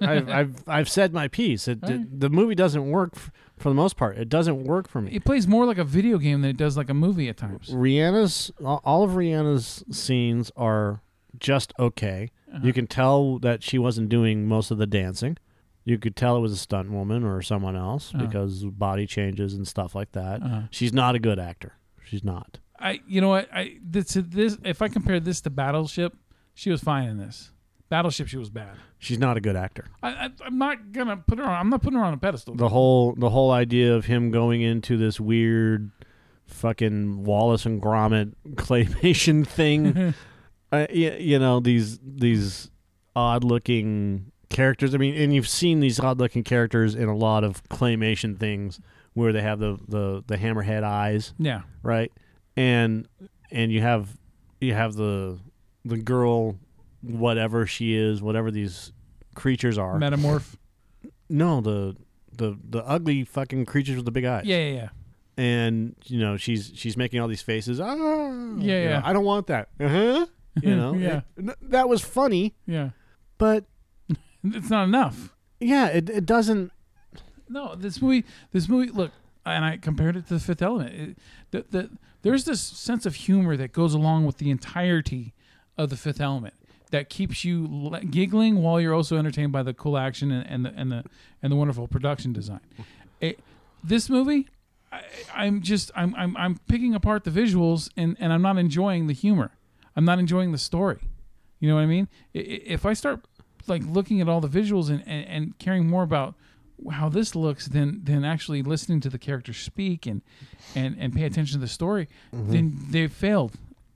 I, I've, I've I've said my piece. It, Alright. the movie doesn't work f- for the most part. It doesn't work for me. it plays more like a video game than it does like a movie at times. Rihanna's all of Rihanna's scenes are just okay. Uh-huh. You can tell that she wasn't doing most of the dancing. You could tell it was a stunt woman or someone else Uh-huh. because body changes and stuff like that. Uh-huh. She's not a good actor. She's not. I, you know what? I this this if I compare this to Battleship, she was fine in this. Battleship, she was bad. She's not a good actor. I, I I'm not gonna put her on. I'm not putting her on a pedestal. The whole the whole idea of him going into this weird fucking Wallace and Gromit claymation thing uh, y- you know these these odd looking characters. I mean, and you've seen these odd looking characters in a lot of claymation things where they have the the the hammerhead eyes, yeah, right? And and you have you have the the girl, whatever she is, whatever these creatures are. metamorph. no, the the the ugly fucking creatures with the big eyes. Yeah, yeah, yeah. and you know she's she's making all these faces. Ah, you Yeah, know, yeah. I don't want that. Uh-huh. You know, Yeah. It- that was funny, Yeah. but It's not enough. yeah, it it doesn't. No, this movie, this movie, look, and I compared it to The Fifth Element. It, the, the, there's this sense of humor that goes along with the entirety of The Fifth Element that keeps you le- giggling while you're also entertained by the cool action and, and the and the and the wonderful production design. It, this movie, I, I'm just I'm, I'm I'm picking apart the visuals and and I'm not enjoying the humor. I'm not enjoying the story. You know what I mean? If I start like looking at all the visuals and, and, and caring more about how this looks than than actually listening to the characters speak and and and pay attention to the story, mm-hmm. then they've failed.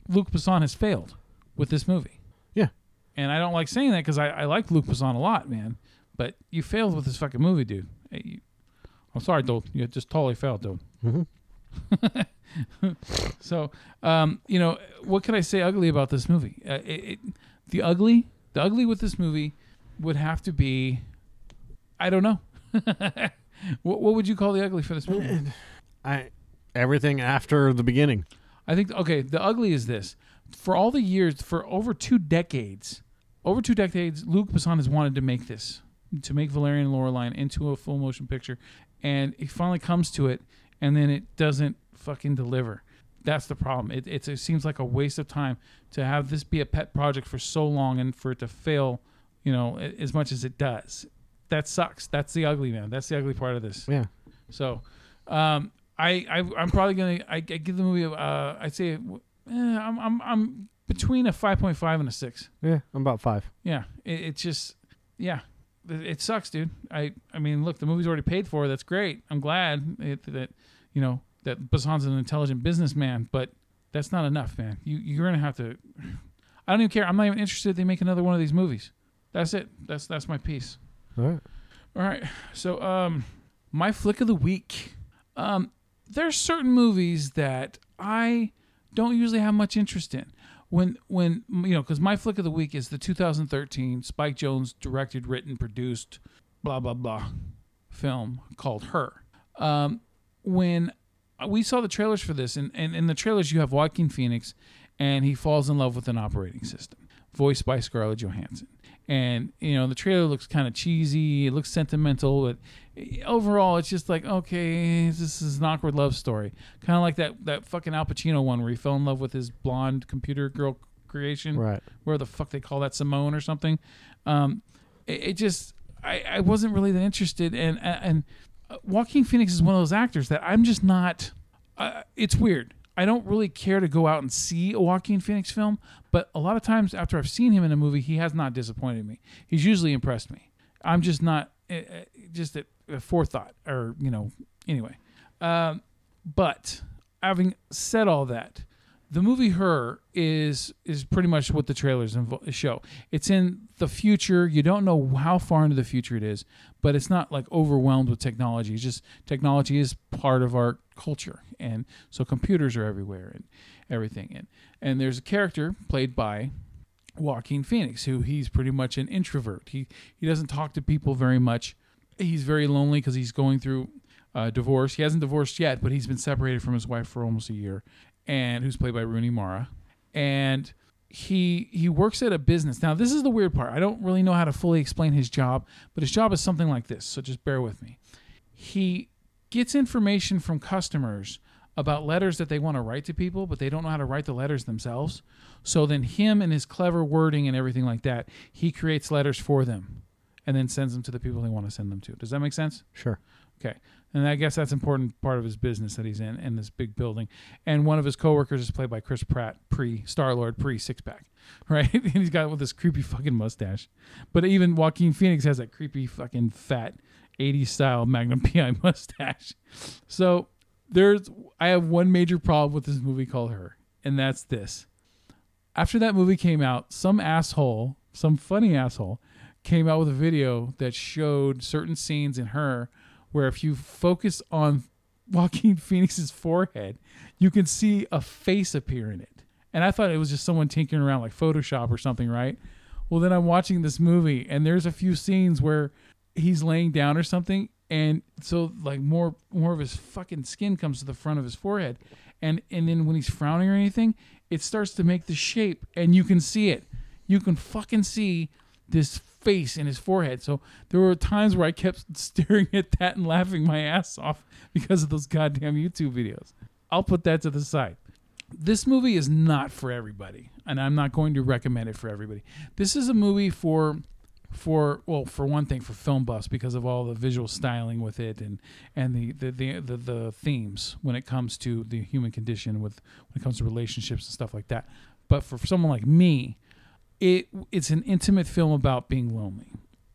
Luc Besson has failed with this movie. Yeah. And I don't like saying that because I, I like Luc Besson a lot, man. But you failed with this fucking movie, dude. Hey, you- I'm sorry, dude. You just totally failed, dude. so, um, you know, what can I say ugly about this movie? Uh, it, it, the ugly, the ugly with this movie would have to be, I don't know. what, what would you call the ugly for this movie? I everything after the beginning. I think okay, the ugly is this. For all the years, for over two decades, over two decades, Luc Besson has wanted to make this, to make Valerian and Laureline into a full motion picture, and he finally comes to it, and then it doesn't fucking deliver. That's the problem. It, it's, it seems like a waste of time to have this be a pet project for so long and for it to fail, you know, as much as it does. That sucks. That's the ugly man. That's the ugly part of this. Yeah, So, um, I, I I'm probably gonna I, I give the movie uh I'd say eh, I'm I'm I'm between a five point five and a six. yeah, I'm about five. Yeah, it, it's just yeah, it, it sucks, dude. I I mean, look, the movie's already paid for. That's great. I'm glad it, that you know that Besson's an intelligent businessman, but that's not enough, man. You you're gonna have to. I don't even care. I'm not even interested. if They make another one of these movies. That's it. That's that's my piece. All right. All right. So, um, my flick of the week. Um, there's certain movies that I don't usually have much interest in. When, when you know, because my flick of the week is the 2013 Spike Jonze directed, written, produced, blah blah blah, film called Her. Um, when we saw the trailers for this, and, and in the trailers you have Joaquin Phoenix, and he falls in love with an operating system, voiced by Scarlett Johansson. And you know the trailer looks kind of cheesy. It looks sentimental, but overall, it's just like okay, this is an awkward love story, kind of like that that fucking Al Pacino one where he fell in love with his blonde computer girl creation, Right. Where the fuck they call that Simone or something. Um, it, it just I, I wasn't really that interested, and and Joaquin Phoenix is one of those actors that I'm just not. Uh, it's weird. I don't really care to go out and see a Joaquin Phoenix film, but a lot of times after I've seen him in a movie, he has not disappointed me. He's usually impressed me. I'm just not uh, just a, a forethought, or you know. Anyway, um, but having said all that, the movie Her is is pretty much what the trailers invo- show. It's in the future. You don't know how far into the future it is, but it's not like overwhelmed with technology. It's just technology is part of our culture, and so computers are everywhere and everything. And and there's a character played by Joaquin Phoenix, who he's pretty much an introvert. He he doesn't talk to people very much. He's very lonely because he's going through uh, divorce. He hasn't divorced yet, but he's been separated from his wife for almost a year, and who's played by Rooney Mara. And he he works at a business. Now this is the weird part. I don't really know how to fully explain his job, but his job is something like this. So just bear with me. He gets information from customers about letters that they want to write to people, but they don't know how to write the letters themselves. So then, him and his clever wording and everything like that, he creates letters for them and then sends them to the people they want to send them to. Does that make sense? Sure. Okay. And I guess that's an important part of his business that he's in, in this big building. And one of his coworkers is played by Chris Pratt, pre Star Lord, pre six pack, right? and he's got with this creepy fucking mustache. But even Joaquin Phoenix has that creepy fucking fat 80s style Magnum PI mustache. So there's, I have one major problem with this movie called Her, and that's this. After that movie came out, some asshole, some funny asshole, came out with a video that showed certain scenes in her where if you focus on Joaquin Phoenix's forehead, you can see a face appear in it. And I thought it was just someone tinkering around like Photoshop or something, right? Well, then I'm watching this movie and there's a few scenes where he's laying down or something and so like more more of his fucking skin comes to the front of his forehead, and and then when he's frowning or anything, it starts to make the shape, and you can see it. You can fucking see this face in his forehead. So there were times where I kept staring at that and laughing my ass off because of those goddamn YouTube videos. I'll put that to the side. This movie is not for everybody, and I'm not going to recommend it for everybody. This is a movie for for well for one thing for film buffs because of all the visual styling with it and and the the, the the the themes when it comes to the human condition with when it comes to relationships and stuff like that but for someone like me it it's an intimate film about being lonely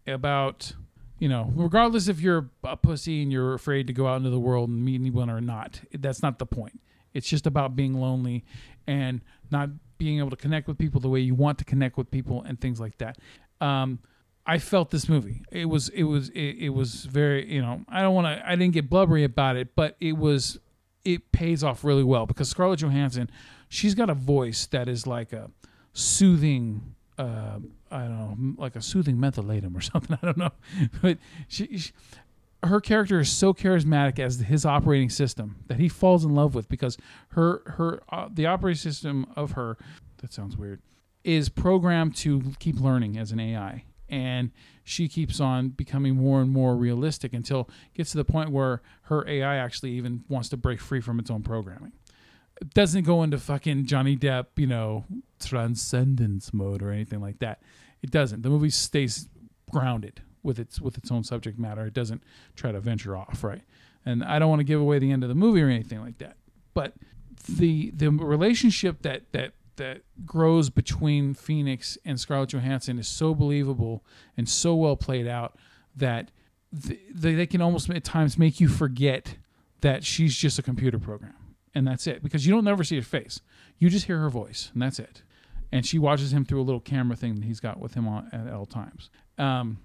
about you know regardless if you're a pussy and you're afraid to go out into the world and meet anyone or not that's not the point it's just about being lonely and not being able to connect with people the way you want to connect with people and things like that um, I felt this movie. It was it was it, it was very you know I don't want to I didn't get blubbery about it, but it was it pays off really well because Scarlett Johansson, she's got a voice that is like a soothing. Uh, I don't know, like a soothing mentholatum or something. I don't know, but she, she her character is so charismatic as his operating system that he falls in love with because her her uh, the operating system of her that sounds weird is programmed to keep learning as an AI and she keeps on becoming more and more realistic until gets to the point where her AI actually even wants to break free from its own programming. It doesn't go into fucking Johnny Depp, you know, transcendence mode or anything like that. It doesn't. The movie stays grounded with its with its own subject matter. It doesn't try to venture off, right? And I don't want to give away the end of the movie or anything like that. But the the relationship that that that grows between Phoenix and Scarlett Johansson is so believable and so well played out that th- they, they can almost at times make you forget that she's just a computer program and that's it because you don't never see her face you just hear her voice and that's it and she watches him through a little camera thing that he's got with him on at all times um,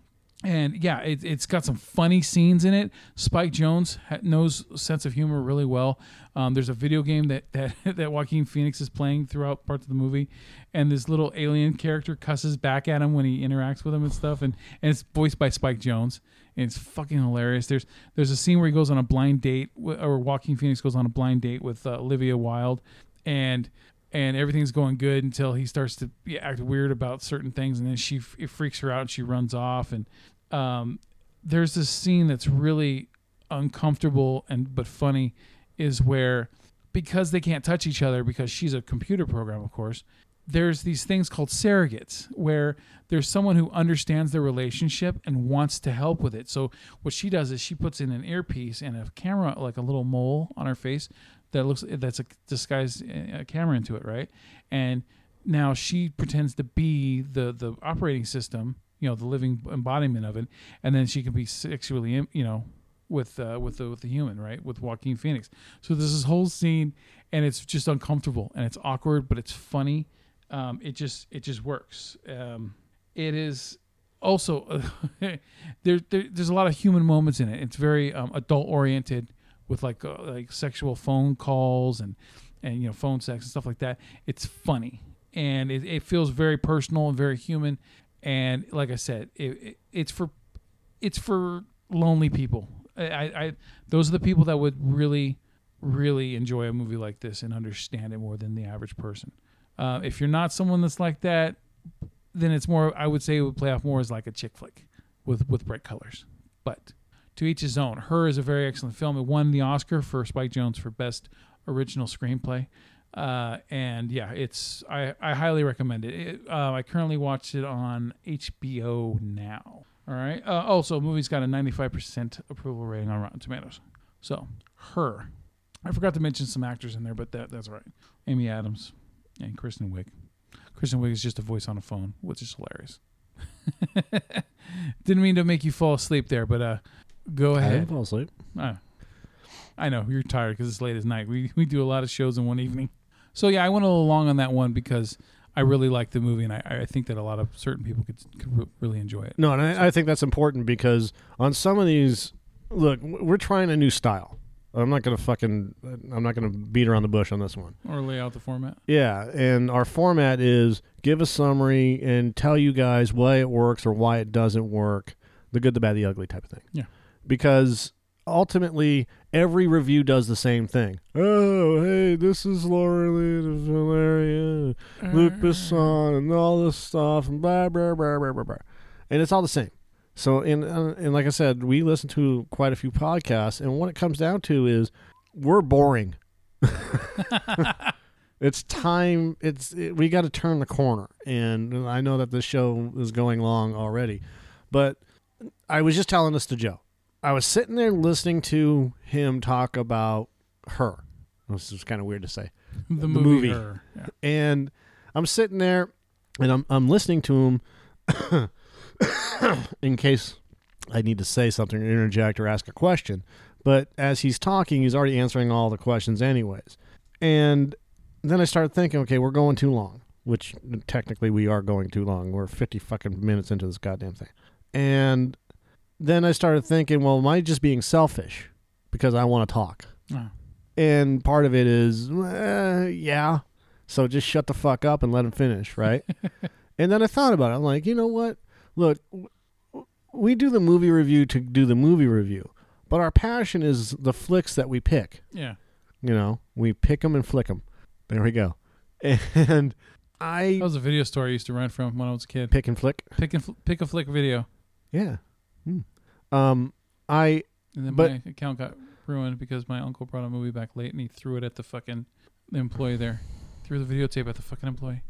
and yeah, it, it's got some funny scenes in it. Spike Jonze knows sense of humor really well. Um, there's a video game that, that that Joaquin Phoenix is playing throughout parts of the movie, and this little alien character cusses back at him when he interacts with him and stuff, and, and it's voiced by Spike Jonze, and it's fucking hilarious. There's there's a scene where he goes on a blind date, or Joaquin Phoenix goes on a blind date with uh, Olivia Wilde, and and everything's going good until he starts to act weird about certain things, and then she it freaks her out and she runs off. And um, there's this scene that's really uncomfortable and but funny, is where because they can't touch each other because she's a computer program, of course. There's these things called surrogates where there's someone who understands their relationship and wants to help with it. So what she does is she puts in an earpiece and a camera, like a little mole on her face, that looks that's a disguised uh, camera into it, right? And now she pretends to be the the operating system, you know, the living embodiment of it, and then she can be sexually, you know, with uh, with the with the human, right? With Joaquin Phoenix. So there's this whole scene, and it's just uncomfortable and it's awkward, but it's funny. Um, it just it just works. Um, it is also there, there there's a lot of human moments in it. It's very um, adult oriented with like uh, like sexual phone calls and and you know phone sex and stuff like that. It's funny and it, it feels very personal and very human. And like I said, it, it, it's for it's for lonely people. I, I those are the people that would really really enjoy a movie like this and understand it more than the average person. Uh, if you're not someone that's like that, then it's more. I would say it would play off more as like a chick flick with with bright colors. But to each his own. Her is a very excellent film. It won the Oscar for Spike Jonze for best original screenplay. Uh, and yeah, it's I, I highly recommend it. it uh, I currently watch it on HBO now. All right. Uh, also, movie's got a 95% approval rating on Rotten Tomatoes. So, her. I forgot to mention some actors in there, but that that's right. Amy Adams and Kristen Wiig. Kristen Wiig is just a voice on a phone, which is hilarious. Didn't mean to make you fall asleep there, but uh, go I ahead. didn't fall asleep. Uh, I know you're tired because it's late as night. We we do a lot of shows in one evening. So yeah, I went a little long on that one because I really like the movie and I, I think that a lot of certain people could, could re- really enjoy it. No, and I, I think that's important because on some of these, look, we're trying a new style. I'm not gonna fucking, I'm not gonna beat around the bush on this one. Or lay out the format. Yeah, and our format is give a summary and tell you guys why it works or why it doesn't work, the good, the bad, the ugly type of thing. Yeah. because ultimately every review does the same thing. Oh, hey, this is Laura Lee, Valeria, Luc Besson, uh. and all this stuff, and blah blah blah blah blah blah, and it's all the same. So, and and like I said, we listen to quite a few podcasts, and what it comes down to is we're boring. it's time. It's it, we got to turn the corner, and I know that this show is going long already, but I was just telling this to Joe. I was sitting there listening to him talk about her. This is kind of weird to say. the, the movie. movie. Yeah. And I'm sitting there and I'm I'm listening to him in case I need to say something or interject or ask a question. But as he's talking, he's already answering all the questions anyways. And then I started thinking, okay, we're going too long, which technically we are going too long. We're 50 fucking minutes into this goddamn thing. And then I started thinking, well, am I just being selfish because I want to talk? Oh. And part of it is, yeah. So just shut the fuck up and let him finish, right? and then I thought about it. I'm like, you know what? Look, we do the movie review to do the movie review, but our passion is the flicks that we pick. Yeah. You know, we pick them and flick them. There we go. And I That was a video store I used to rent from when I was a kid. pick and flick. Pick and fl- pick a flick video, Yeah. Hmm. Um, I and then But- my account got ruined because my uncle brought a movie back late and he threw it at the fucking employee there. Threw the videotape at the fucking employee.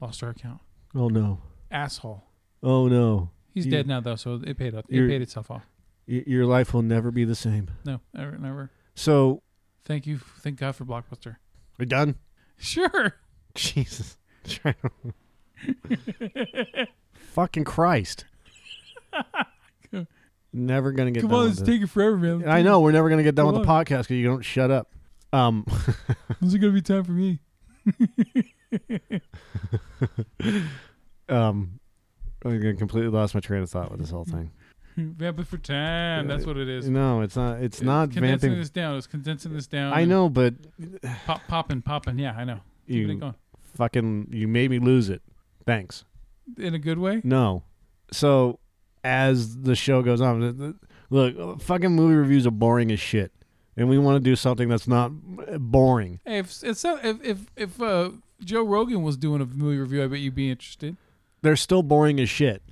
Lost our account. oh no, Asshole. Oh no, He's You- dead now though, so it paid. Off it You're- paid itself off. y- your life will never be the same. No, never, never. So Thank you. Thank God for Blockbuster. we're done. Sure. Jesus. Fucking Christ. never gonna get Come done on, with it's it. taking forever, man. I know we're never gonna get done with the podcast because you don't shut up. Um, When's it gonna be time for me? um, I completely lost my train of thought with this whole thing. Vamping for time. That's what it is. No, it's not. It's not condensing vamping. this down. It's condensing this down. I know, but Pop, popping, popping. Yeah, I know. Keeping it you going fucking you made me lose it. Thanks. in a good way. No. So as the show goes on, th- th- look, fucking movie reviews are boring as shit, and we want to do something that's not boring. Hey, if it's if if if uh, Joe Rogan was doing a movie review, I bet you'd be interested. They're still boring as shit.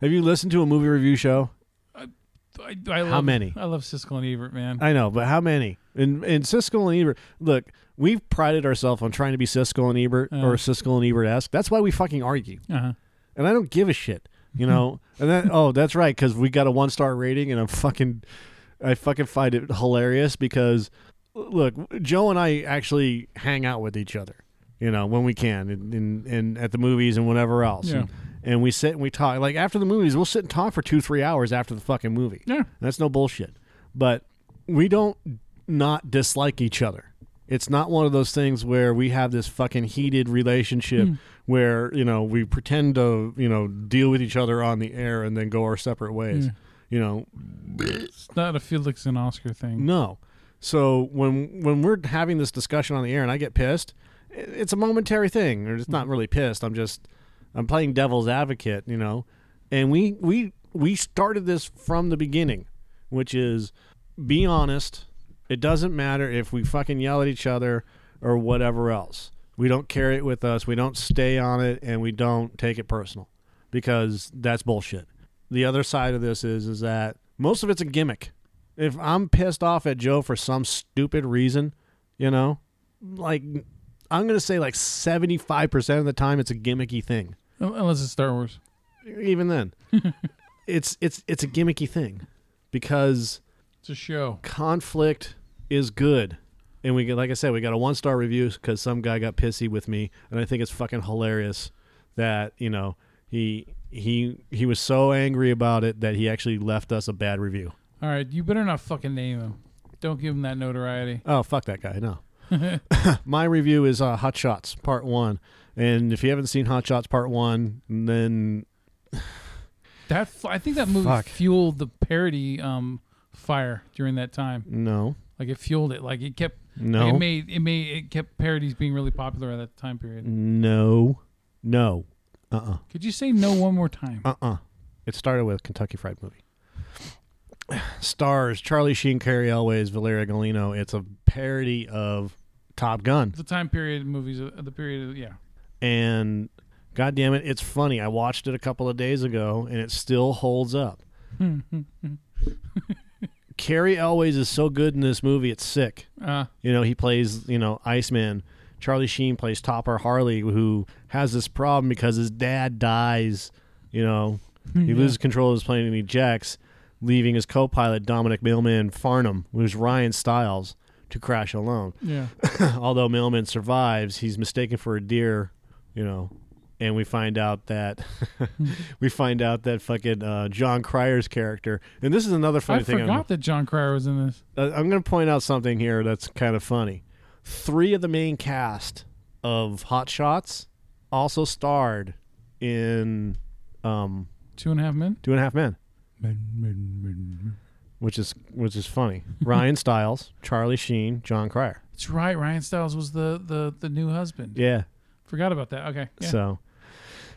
Have you listened to a movie review show? I, I love, How many? I love Siskel and Ebert, man. I know, but how many? And and Siskel and Ebert. Look, we've prided ourselves on trying to be Siskel and Ebert Uh. or Siskel and Ebert esque. That's why we fucking argue, Uh-huh. and I don't give a shit. You know, and then oh, that's right, because we got a one star rating, and I'm fucking, I fucking find it hilarious because, look, Joe and I actually hang out with each other, you know, when we can, and and, and at the movies and whatever else, Yeah. and, and we sit and we talk. Like after the movies, we'll sit and talk for two, three hours after the fucking movie. Yeah. That's no bullshit. But we don't not dislike each other. It's not one of those things where we have this fucking heated relationship mm. where, you know, we pretend to, you know, deal with each other on the air and then go our separate ways. Yeah. You know, It's not a Felix and Oscar thing. no. So when when we're having this discussion on the air and I get pissed, it's a momentary thing. Or it's mm-hmm. not really pissed. I'm just I'm playing devil's advocate, you know. And we we we started this from the beginning, which is be honest. It doesn't matter if we fucking yell at each other or whatever else. We don't carry it with us. We don't stay on it and we don't take it personal because that's bullshit. The other side of this is is that most of it's a gimmick. If I'm pissed off at Joe for some stupid reason, you know, like I'm going to say like 75% of the time it's a gimmicky thing. Unless it's Star Wars. Even then. it's it's it's a gimmicky thing because It's a show. conflict is good. And we get, like I said, we got a one star review because some guy got pissy with me, and I think it's fucking hilarious that you know he he he was so angry about it that he actually left us a bad review. All right, you better not fucking name him. Don't give him that notoriety. Oh fuck that guy! No, my review is uh, Hot Shots Part One, and if you haven't seen Hot Shots Part One, then That I think that movie Fuck. fueled the parody um fire during that time. no, Like it fueled it. Like it kept. no, Like it made it made it kept parodies being really popular at that time period. no, no, uh uh Could you say no one more time? uh uh. It started with Kentucky Fried Movie. Stars Charlie Sheen, Cary Elwes, Valeria Golino. It's a parody of Top Gun, The time period movies, uh, the period, of, yeah. and God damn it, it's funny. I watched it a couple of days ago, and it still holds up. Cary Elwes is so good in this movie; it's sick. Uh, You know, he plays, you know, Iceman. Charlie Sheen plays Topper Harley, who has this problem because his dad dies. You know, he Yeah. loses control of his plane and ejects, leaving his co-pilot Dominic Mailman Farnham, who's Ryan Stiles, to crash alone. yeah. Although Mailman survives, he's mistaken for a deer. You know, and we find out that we find out that fucking uh, Jon Cryer's character, and this is another funny I thing. I'm- forgot that Jon Cryer was in this. uh, I'm going to point out something here that's kind of funny. Three of the main cast of Hot Shots also starred in um, Two and a half men. Two and a Half Men, which is which is funny. Ryan Stiles, Charlie Sheen, Jon Cryer. That's right. Ryan Stiles was the the the new husband. Yeah. Forgot about that. Okay. Yeah. So,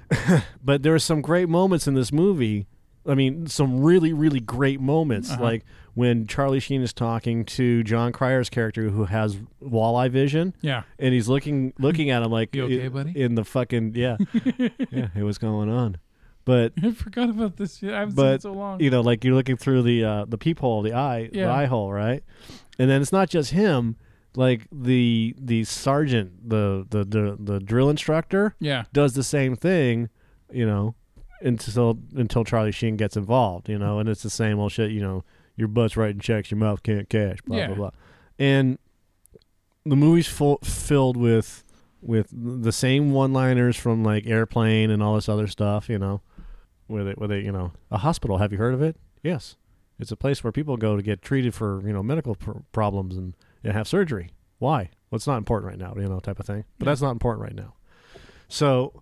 but there are some great moments in this movie. I mean, some really, really great moments, Uh-huh. like when Charlie Sheen is talking to Jon Cryer's character, who has walleye vision. yeah. and he's looking looking at him like You okay, buddy? in the fucking yeah yeah hey, what's going on but I forgot about this. shit. I haven't seen it so long. you know like you're looking through the uh the peephole the eye the eye hole right and then it's not just him like the the sergeant the the the, the drill instructor yeah. does the same thing you know until until Charlie Sheen gets involved you know and it's the same old shit you know your butt's writing checks your mouth can't cash blah Yeah. blah blah and the movie's full, filled with with the same one-liners from like airplane and all this other stuff you know where they where they you know a hospital. Have you heard of it? Yes. It's a place where people go to get treated for you know medical pr- problems and, and have surgery. Why? Well it's not important right now you know type of thing. But Yeah. that's not important right now. So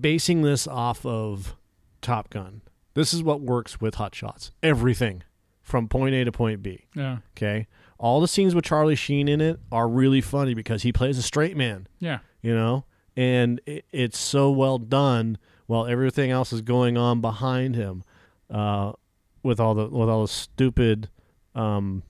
basing this off of top gun this is what works with hot shots. Everything from point a to point b. Yeah. okay? All the scenes with charlie sheen in it are really funny because he plays a straight man. Yeah. you know? And it, it's so well done while everything else is going on behind him uh, with all the with all the stupid um,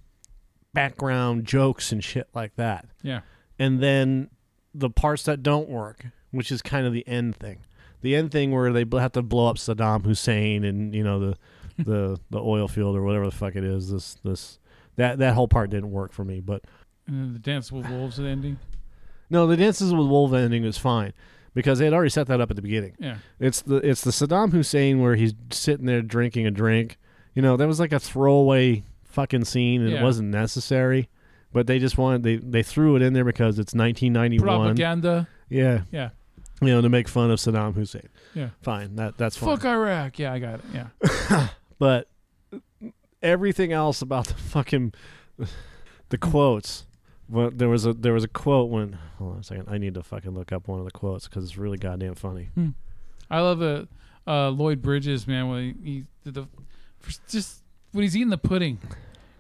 background jokes and shit like that Yeah. and then the parts that don't work which is kind of the end thing the end thing where they have to blow up Saddam Hussein and you know the the the oil field or whatever the fuck it is this this that that whole part didn't work for me but And then the Dance with Wolves ending. no, the dances with wolf ending is fine because they had already set that up at the beginning. Yeah. It's the it's the Saddam Hussein where he's sitting there drinking a drink. You know, that was like a throwaway fucking scene and Yeah. it wasn't necessary. But they just wanted they they threw it in there because it's 1991. Propaganda. Yeah, Yeah. you know, to make fun of Saddam Hussein. Yeah. Fine, that that's fine. Fuck Iraq. Yeah, I got it. Yeah. But everything else about the fucking the quotes. Well, there was a there was a quote when hold on a second. I need to fucking look up one of the quotes because it's really goddamn funny. I love the uh, Lloyd Bridges man when he, he did the just when he's eating the pudding,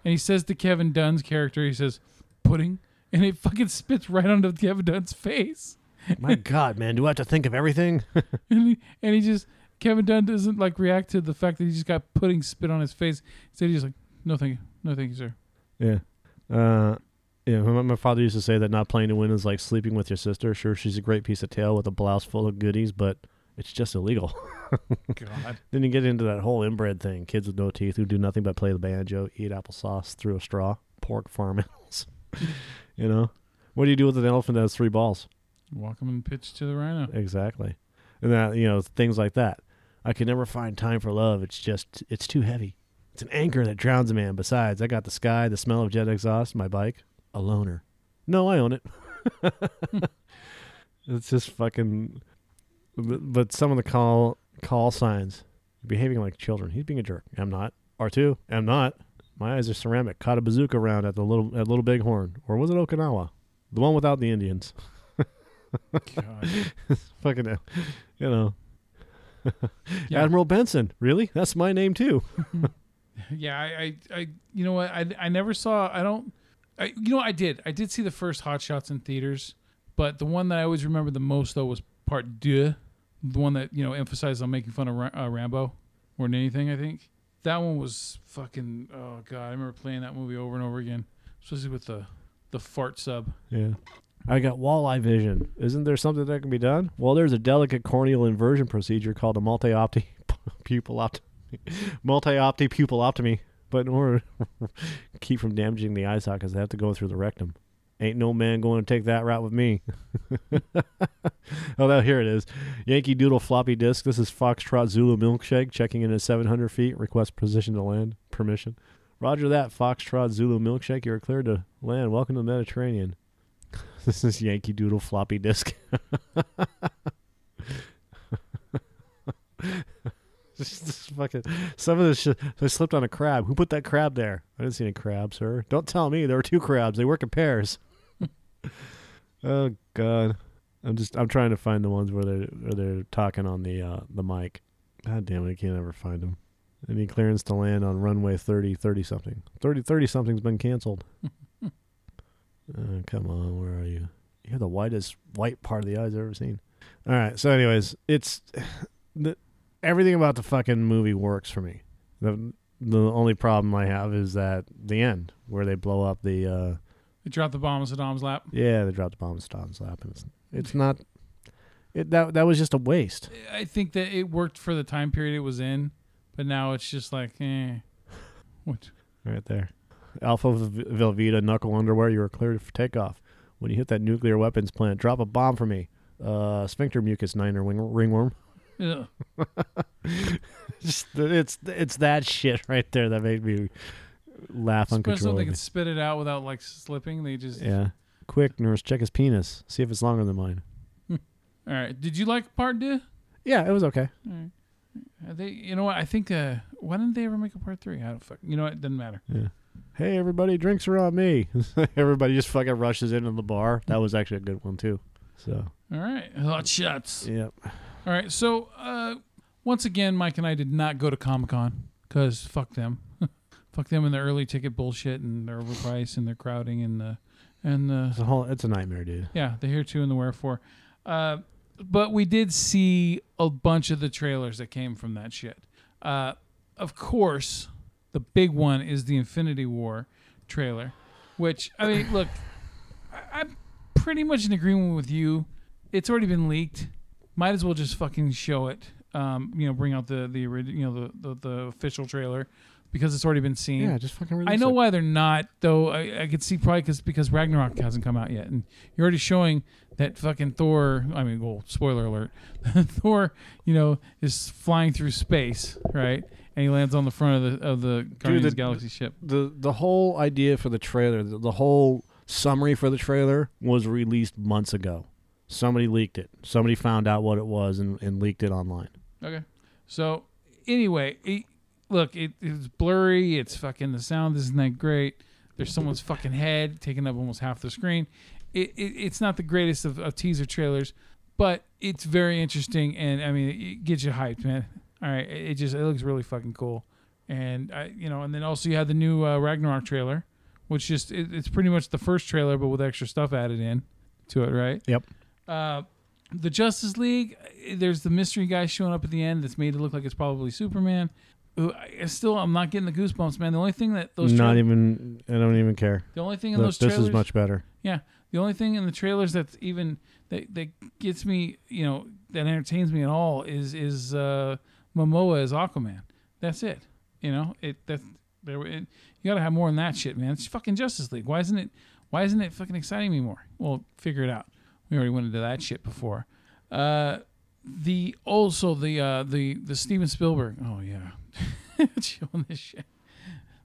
and he says to Kevin Dunn's character, he says pudding, and it fucking spits right onto Kevin Dunn's face, My God, man, do I have to think of everything? and he, and he just Kevin Dunn doesn't like react to the fact that he just got pudding spit on his face. Instead, he's like, "No, thank you, no, thank you, sir." yeah. Uh, yeah. My, my father used to say that not playing to win is like sleeping with your sister. Sure, she's a great piece of tail with a blouse full of goodies, but it's just illegal. God. then you get into that whole inbred thing: kids with no teeth who do nothing but play the banjo, eat applesauce through a straw, pork farm animals. you know, what do you do with an elephant that has three balls? Walk him and pitch to the rhino. Exactly. And that, you know, things like that. I can never find time for love. It's just, it's too heavy. It's an anchor that drowns a man. Besides, I got the sky, the smell of jet exhaust, my bike, a loner. No, I own it. it's just fucking. But but some of the call call signs, behaving like children. He's being a jerk. I'm not. R2, I'm not. My eyes are ceramic. Caught a bazooka round at the little at Little Bighorn, or was it Okinawa? The one without the Indians. God. Fucking, you know. Yeah. Admiral Benson. Really? That's my name too. Yeah, I, I, I, you know what? I, I never saw. I don't. I, you know, I did. I did see the first Hot Shots in theaters, but the one that I always remember the most though was Part Deux, the one that you know emphasized on making fun of Ra- uh, Rambo more than anything. I think that one was fucking. Oh god, I remember playing that movie over and over again, especially with the the fart sub. Yeah. I got walleye vision. Isn't there something that can be done? Well, there's a delicate corneal inversion procedure called a multi-opti pupil opt multi-opti pupiloptomy. But in order to keep from damaging the eye sockets, they have to go through the rectum. Ain't no man going to take that route with me. oh, now here it is. Yankee Doodle floppy disk. This is Foxtrot Zulu milkshake checking in at 700 feet. Request position to land. Permission. Roger that, Foxtrot Zulu milkshake. You're cleared to land. Welcome to the Mediterranean. This is Yankee Doodle floppy disk. This is fucking some of this shit. I slipped on a crab. Who put that crab there? I didn't see any crabs, sir. Don't tell me there were two crabs. They work in pairs. oh God, I'm just I'm trying to find the ones where they where they're talking on the uh, the mic. God damn it, I can't ever find them. Any clearance to land on runway 30, 30 something. 30, 30 something's been canceled. uh, come on, where are you? You're the whitest white part of the eyes I've ever seen. All right, so anyways, it's the everything about the fucking movie works for me. The the only problem I have is that the end where they blow up the uh They dropped the bomb on Saddam's lap. yeah, they drop the bomb in Saddam's lap and it's it's not it that that was just a waste. I think that it worked for the time period it was in, but now it's just like, eh. What? Right there. Alpha Velveeta knuckle underwear, you are cleared for takeoff. When you hit that nuclear weapons plant, drop a bomb for me. Uh, sphincter mucus niner wing, ringworm. Just, it's it's that shit right there that made me laugh Especially if they uncontrollably. can spit it out without like slipping. They just. Yeah. Quick, nurse, check his penis. See if it's longer than mine. All right. Did you like part two? Yeah, it was okay. They, you know what? I think. Uh, why didn't they ever make a part three? I don't fuck. You know what? It doesn't matter. Yeah. Hey, everybody, drinks are on me. everybody just fucking rushes into the bar. That was actually a good one too. So, All right. Hot shots. yep. All right. So, uh, once again, Mike and I did not go to Comic Con because fuck them, fuck them and their early ticket bullshit and their overpriced and their crowding and the and the It's a whole. It's a nightmare, dude. yeah the here to and the wherefore. Uh, but we did see a bunch of the trailers that came from that shit. Uh, of course, the big one is the Infinity War trailer, which I mean, look, I, I'm pretty much in agreement with you. It's already been leaked. Might as well just fucking show it. Um, you know, bring out the the ori- you know the, the the official trailer because it's already been seen. Yeah, just fucking. Release I know it. why they're not, though. I, I could see probably cause, because Ragnarok hasn't come out yet, and you're already showing that fucking Thor. I mean, well, spoiler alert: Thor, you know, is flying through space, right? And he lands on the front of the of the Guardians of the the- Galaxy ship. the the whole idea for the trailer, the, the whole summary for the trailer was released months ago. Somebody leaked it. Somebody found out what it was and, and leaked it online. Okay. So anyway, it, look, it, it's blurry. It's fucking the sound isn't that great. There's someone's fucking head taking up almost half the screen. It, it it's not the greatest of, of teaser trailers, but it's very interesting and I mean it gets you hyped, man. All right, it, it just it looks really fucking cool, and I you know, and then also you have the new uh, Ragnarok trailer, which just it, it's pretty much the first trailer but with extra stuff added in to it, right? Yep. Uh, the Justice League, there's the mystery guy showing up at the end that's made it look like it's probably Superman. Who I still, I'm not getting the goosebumps, man. The only thing that those Not trail- even. I don't even care. the only thing in Look, those this trailers, is much better. yeah, the only thing in the trailers that's even that that gets me, you know, that entertains me at all is is uh, Momoa as Aquaman. That's it. You know, it that there. It, you got to have more than that shit, man. It's fucking Justice League. Why isn't it? Why isn't it fucking exciting me more? Well, figure it out. We already went into that shit before. Uh, the also the uh, the the Steven Spielberg. Oh yeah, showing this shit.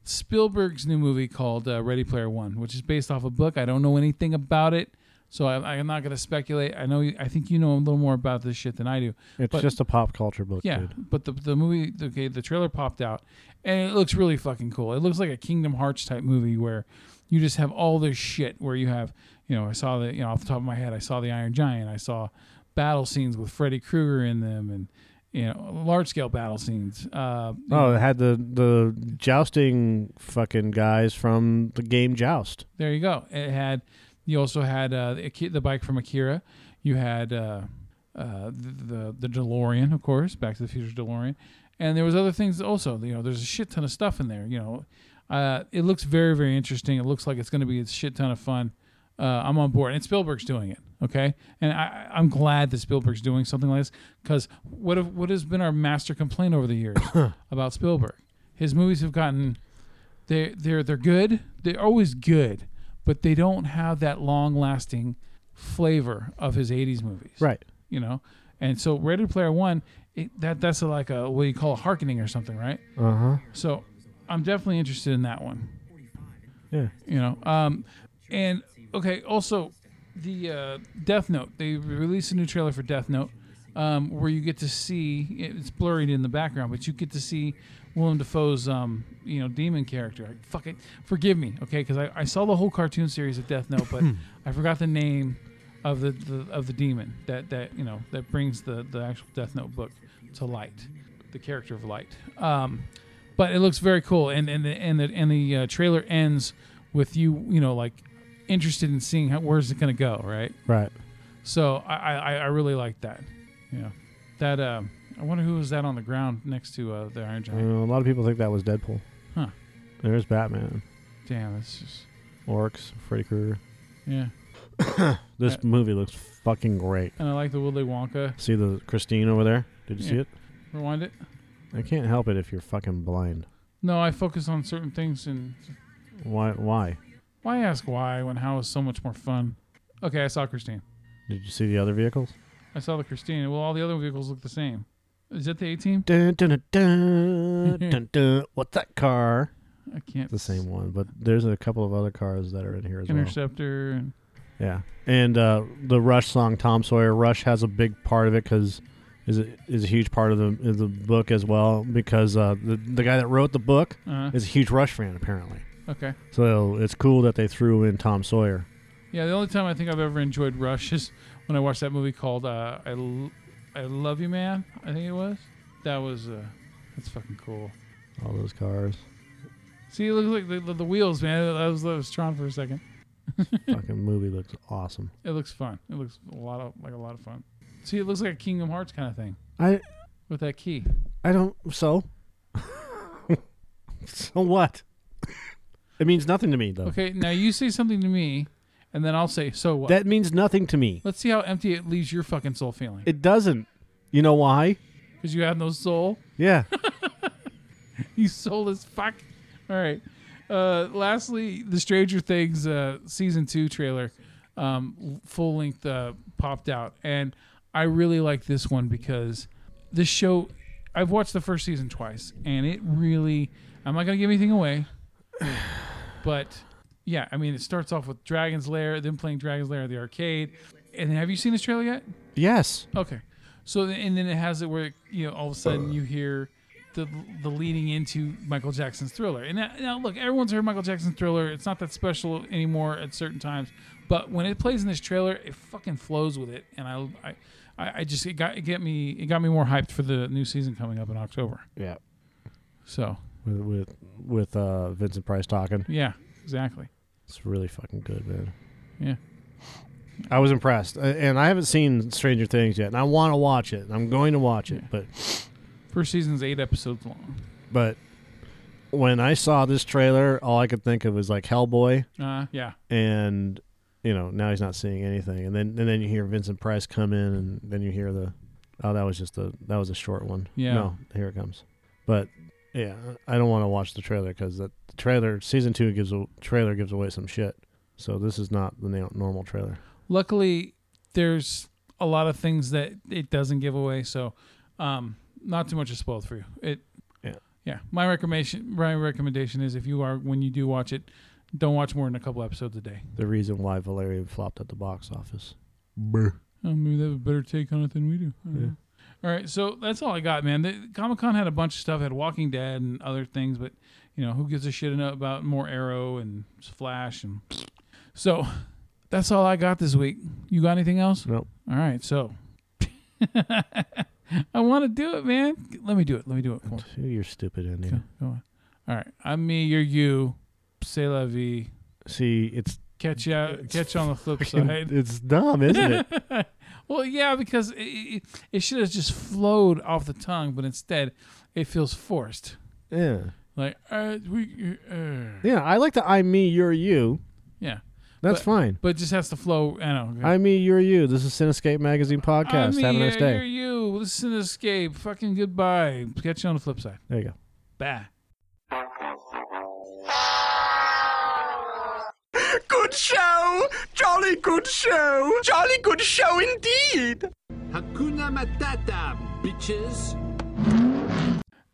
Spielberg's new movie called uh, Ready Player One, which is based off a book. I don't know anything about it, so I, I'm not going to speculate. I know. you- I think you know a little more about this shit than I do. It's But- just a pop culture book, Yeah, dude. but the the movie, okay, the trailer popped out, and it looks really fucking cool. It looks like a Kingdom Hearts type movie where you just have all this shit. Where you have, you know, I saw the, you know, off the top of my head, I saw the Iron Giant. I saw battle scenes with Freddy Krueger in them, and you know, large scale battle scenes. Uh, Oh, it had the the jousting fucking guys from the game Joust. there you go. It had. You also had uh, the, the bike from Akira. You had uh, uh, the, the the DeLorean, of course, Back to the Future DeLorean, and there was other things also. You know, there's a shit ton of stuff in there. You know, uh, it looks very very interesting. It looks like it's going to be a shit ton of fun. Uh, I'm on board, and Spielberg's doing it. Okay, and I, I'm glad that Spielberg's doing something like this because what have, what has been our master complaint over the years about Spielberg? His movies have gotten they they're they're good. They're always good, but they don't have that long lasting flavor of his 80s movies Right. you know. And so Ready Player One, it, that that's a, like a what you call a harkening or something, right? Uh huh. So I'm definitely interested in that one. Yeah. You know, um, and okay, also the uh, Death Note. They released a new trailer for Death Note, um, where you get to see it's blurred in the background, but you get to see Willem Dafoe's um, you know demon character. Fuck it, forgive me, okay? Because I, I saw the whole cartoon series of Death Note, but I forgot the name of the, the of the demon that that you know that brings the the actual Death Note book to light, the character of light. Um, but it looks very cool, and and the and the and the uh, trailer ends with you you know like interested in seeing how where's it going to go, right? Right. So I I, I really like that. Yeah, that um, I wonder who was that on the ground next to uh, the Iron Uh, Giant. a lot of people think that was Deadpool. Huh. There's Batman, Damn, that's just Orcs, Freddy Krueger. yeah. This Uh, movie looks fucking great. And I like the Willy Wonka. See the Christine over there? Did you see it? Rewind it. I can't help it if you're fucking blind. No, I focus on certain things and Why? Why? Why ask why when how is so much more fun? Okay, I saw Christine. Did you see the other vehicles? I saw the Christine. Well, all the other vehicles look the same. Is that the A team? Dun, dun, dun, dun, dun, dun. What's that car? I can't. The same one, but there's a couple of other cars that are in here as well. Interceptor. Yeah, and uh, the Rush song "Tom Sawyer." Rush has a big part of it because is a, is a huge part of the of the book as well because uh, the the guy that wrote the book uh, is a huge Rush fan apparently. Okay. So it's cool that they threw in Tom Sawyer. Yeah, the only time I think I've ever enjoyed Rush is when I watched that movie called uh, I, L- I Love You Man. I think it was. That was uh, that's fucking cool. All those cars, See, it looks like the, the, the wheels, man. That was, that was Tron for a second. fucking movie looks awesome. It looks fun. It looks a lot of like a lot of fun. See, it looks like a Kingdom Hearts kind of thing I with that key. I don't so. so what? It means nothing to me though. Okay, now you say something to me, and then I'll say, so what? That means nothing to me. Let's see how empty it leaves your fucking soul feeling. It doesn't. You know why? Because you have no soul. Yeah. You soulless fuck. All right. Uh, lastly, the Stranger Things uh, season two trailer, um, full length, uh, popped out, and I really like this one because this show. I've watched the first season twice, and it really. I'm not gonna give anything away, but yeah, I mean, it starts off with Dragon's Lair, them playing Dragon's Lair at the arcade, and have you seen this trailer yet? yes. Okay. So and then it has it where you know all of a sudden you hear the the leading into Michael Jackson's Thriller. And now, now look, everyone's heard Michael Jackson's Thriller. It's not that special anymore at certain times, but when it plays in this trailer, it fucking flows with it. And I I, I I just it got it get me it got me more hyped for the new season coming up in October. Yeah. So With with, with uh, Vincent Price talking. yeah, exactly. It's really fucking good, man. Yeah. I was impressed, Uh, and I haven't seen Stranger Things yet, and I want to watch it. I'm going to watch it, but First season's eight episodes long. but when I saw this trailer, all I could think of was like Hellboy, Uh, yeah. and you know now he's not seeing anything, and then and then you hear Vincent Price come in, and then you hear the oh that was just a that was a short one. Yeah. no, here it comes. But yeah, I don't want to watch the trailer because the trailer season two gives a trailer gives away some shit. So this is not the na- normal trailer. luckily there's a lot of things that it doesn't give away so um not too much is spoiled for you it Yeah. yeah my recommendation my recommendation is if you are when you do watch it don't watch more than a couple episodes a day The reason why Valerian flopped at the box office. oh, maybe they have a better take on it than we do I don't know. All right so that's all i got man comic-con had a bunch of stuff had walking dead and other things but you know who gives a shit about more arrow and flash and so that's all i got this week you got anything else Nope. All right, so I want to do it, man. Let me do it. Let me do it. Come on. You're stupid, Go, India. go on. All right, I'm me. You're you. C'est la vie. See, it's Catch you. Out, catch on the flip fucking- side. it's dumb, isn't it? Well, yeah, because it, it, it should have just flowed off the tongue, but instead it feels forced. Yeah. Like, uh, we, uh, Yeah, I like the I me, you're you. yeah. That's But- fine. But it just has to flow. I know. I me, you're you. This is Cinescape Magazine podcast. Have a nice You're day. you. Listen to Escape. Fucking goodbye. Catch you on the flip side. There you go. Bye. Good show! Jolly good show! Jolly good show indeed! Hakuna Matata, bitches.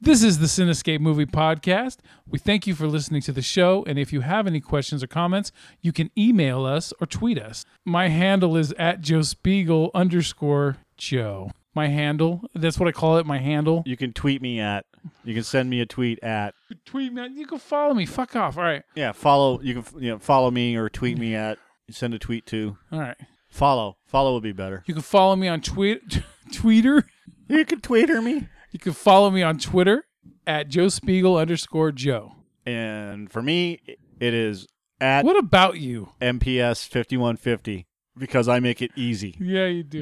This is the Cinescape Movie Podcast. We thank you for listening to the show. And if you have any questions or comments, you can email us or tweet us. My handle is at Joe Spiegel underscore Joe. My handle. That's what I call it. My handle. You can tweet me at. You can send me a tweet at. Tweet me. You can follow me. Fuck off. All right. Yeah, follow. You can you know follow me or tweet me at. Send a tweet to. All right. Follow. Follow would be better. You can follow me on tweet Tweeter. You can tweeter me. You can follow me on Twitter at Joe Spiegel underscore Joe. And for me, it is at What about you? MPS fifty one fifty because I make it easy. Yeah, you do.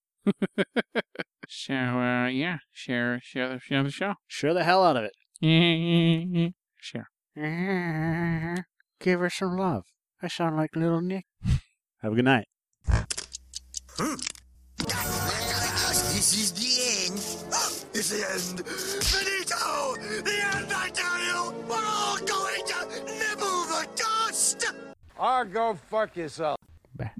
Share, uh, yeah. Share, share the, share the show. Share the hell out of it. Share. Give her some love. I sound like little Nick. Have a good night. This is the end. It's the end. Finito! The end, I tell you! We're all going to nibble the dust! Or go fuck yourself. Ba-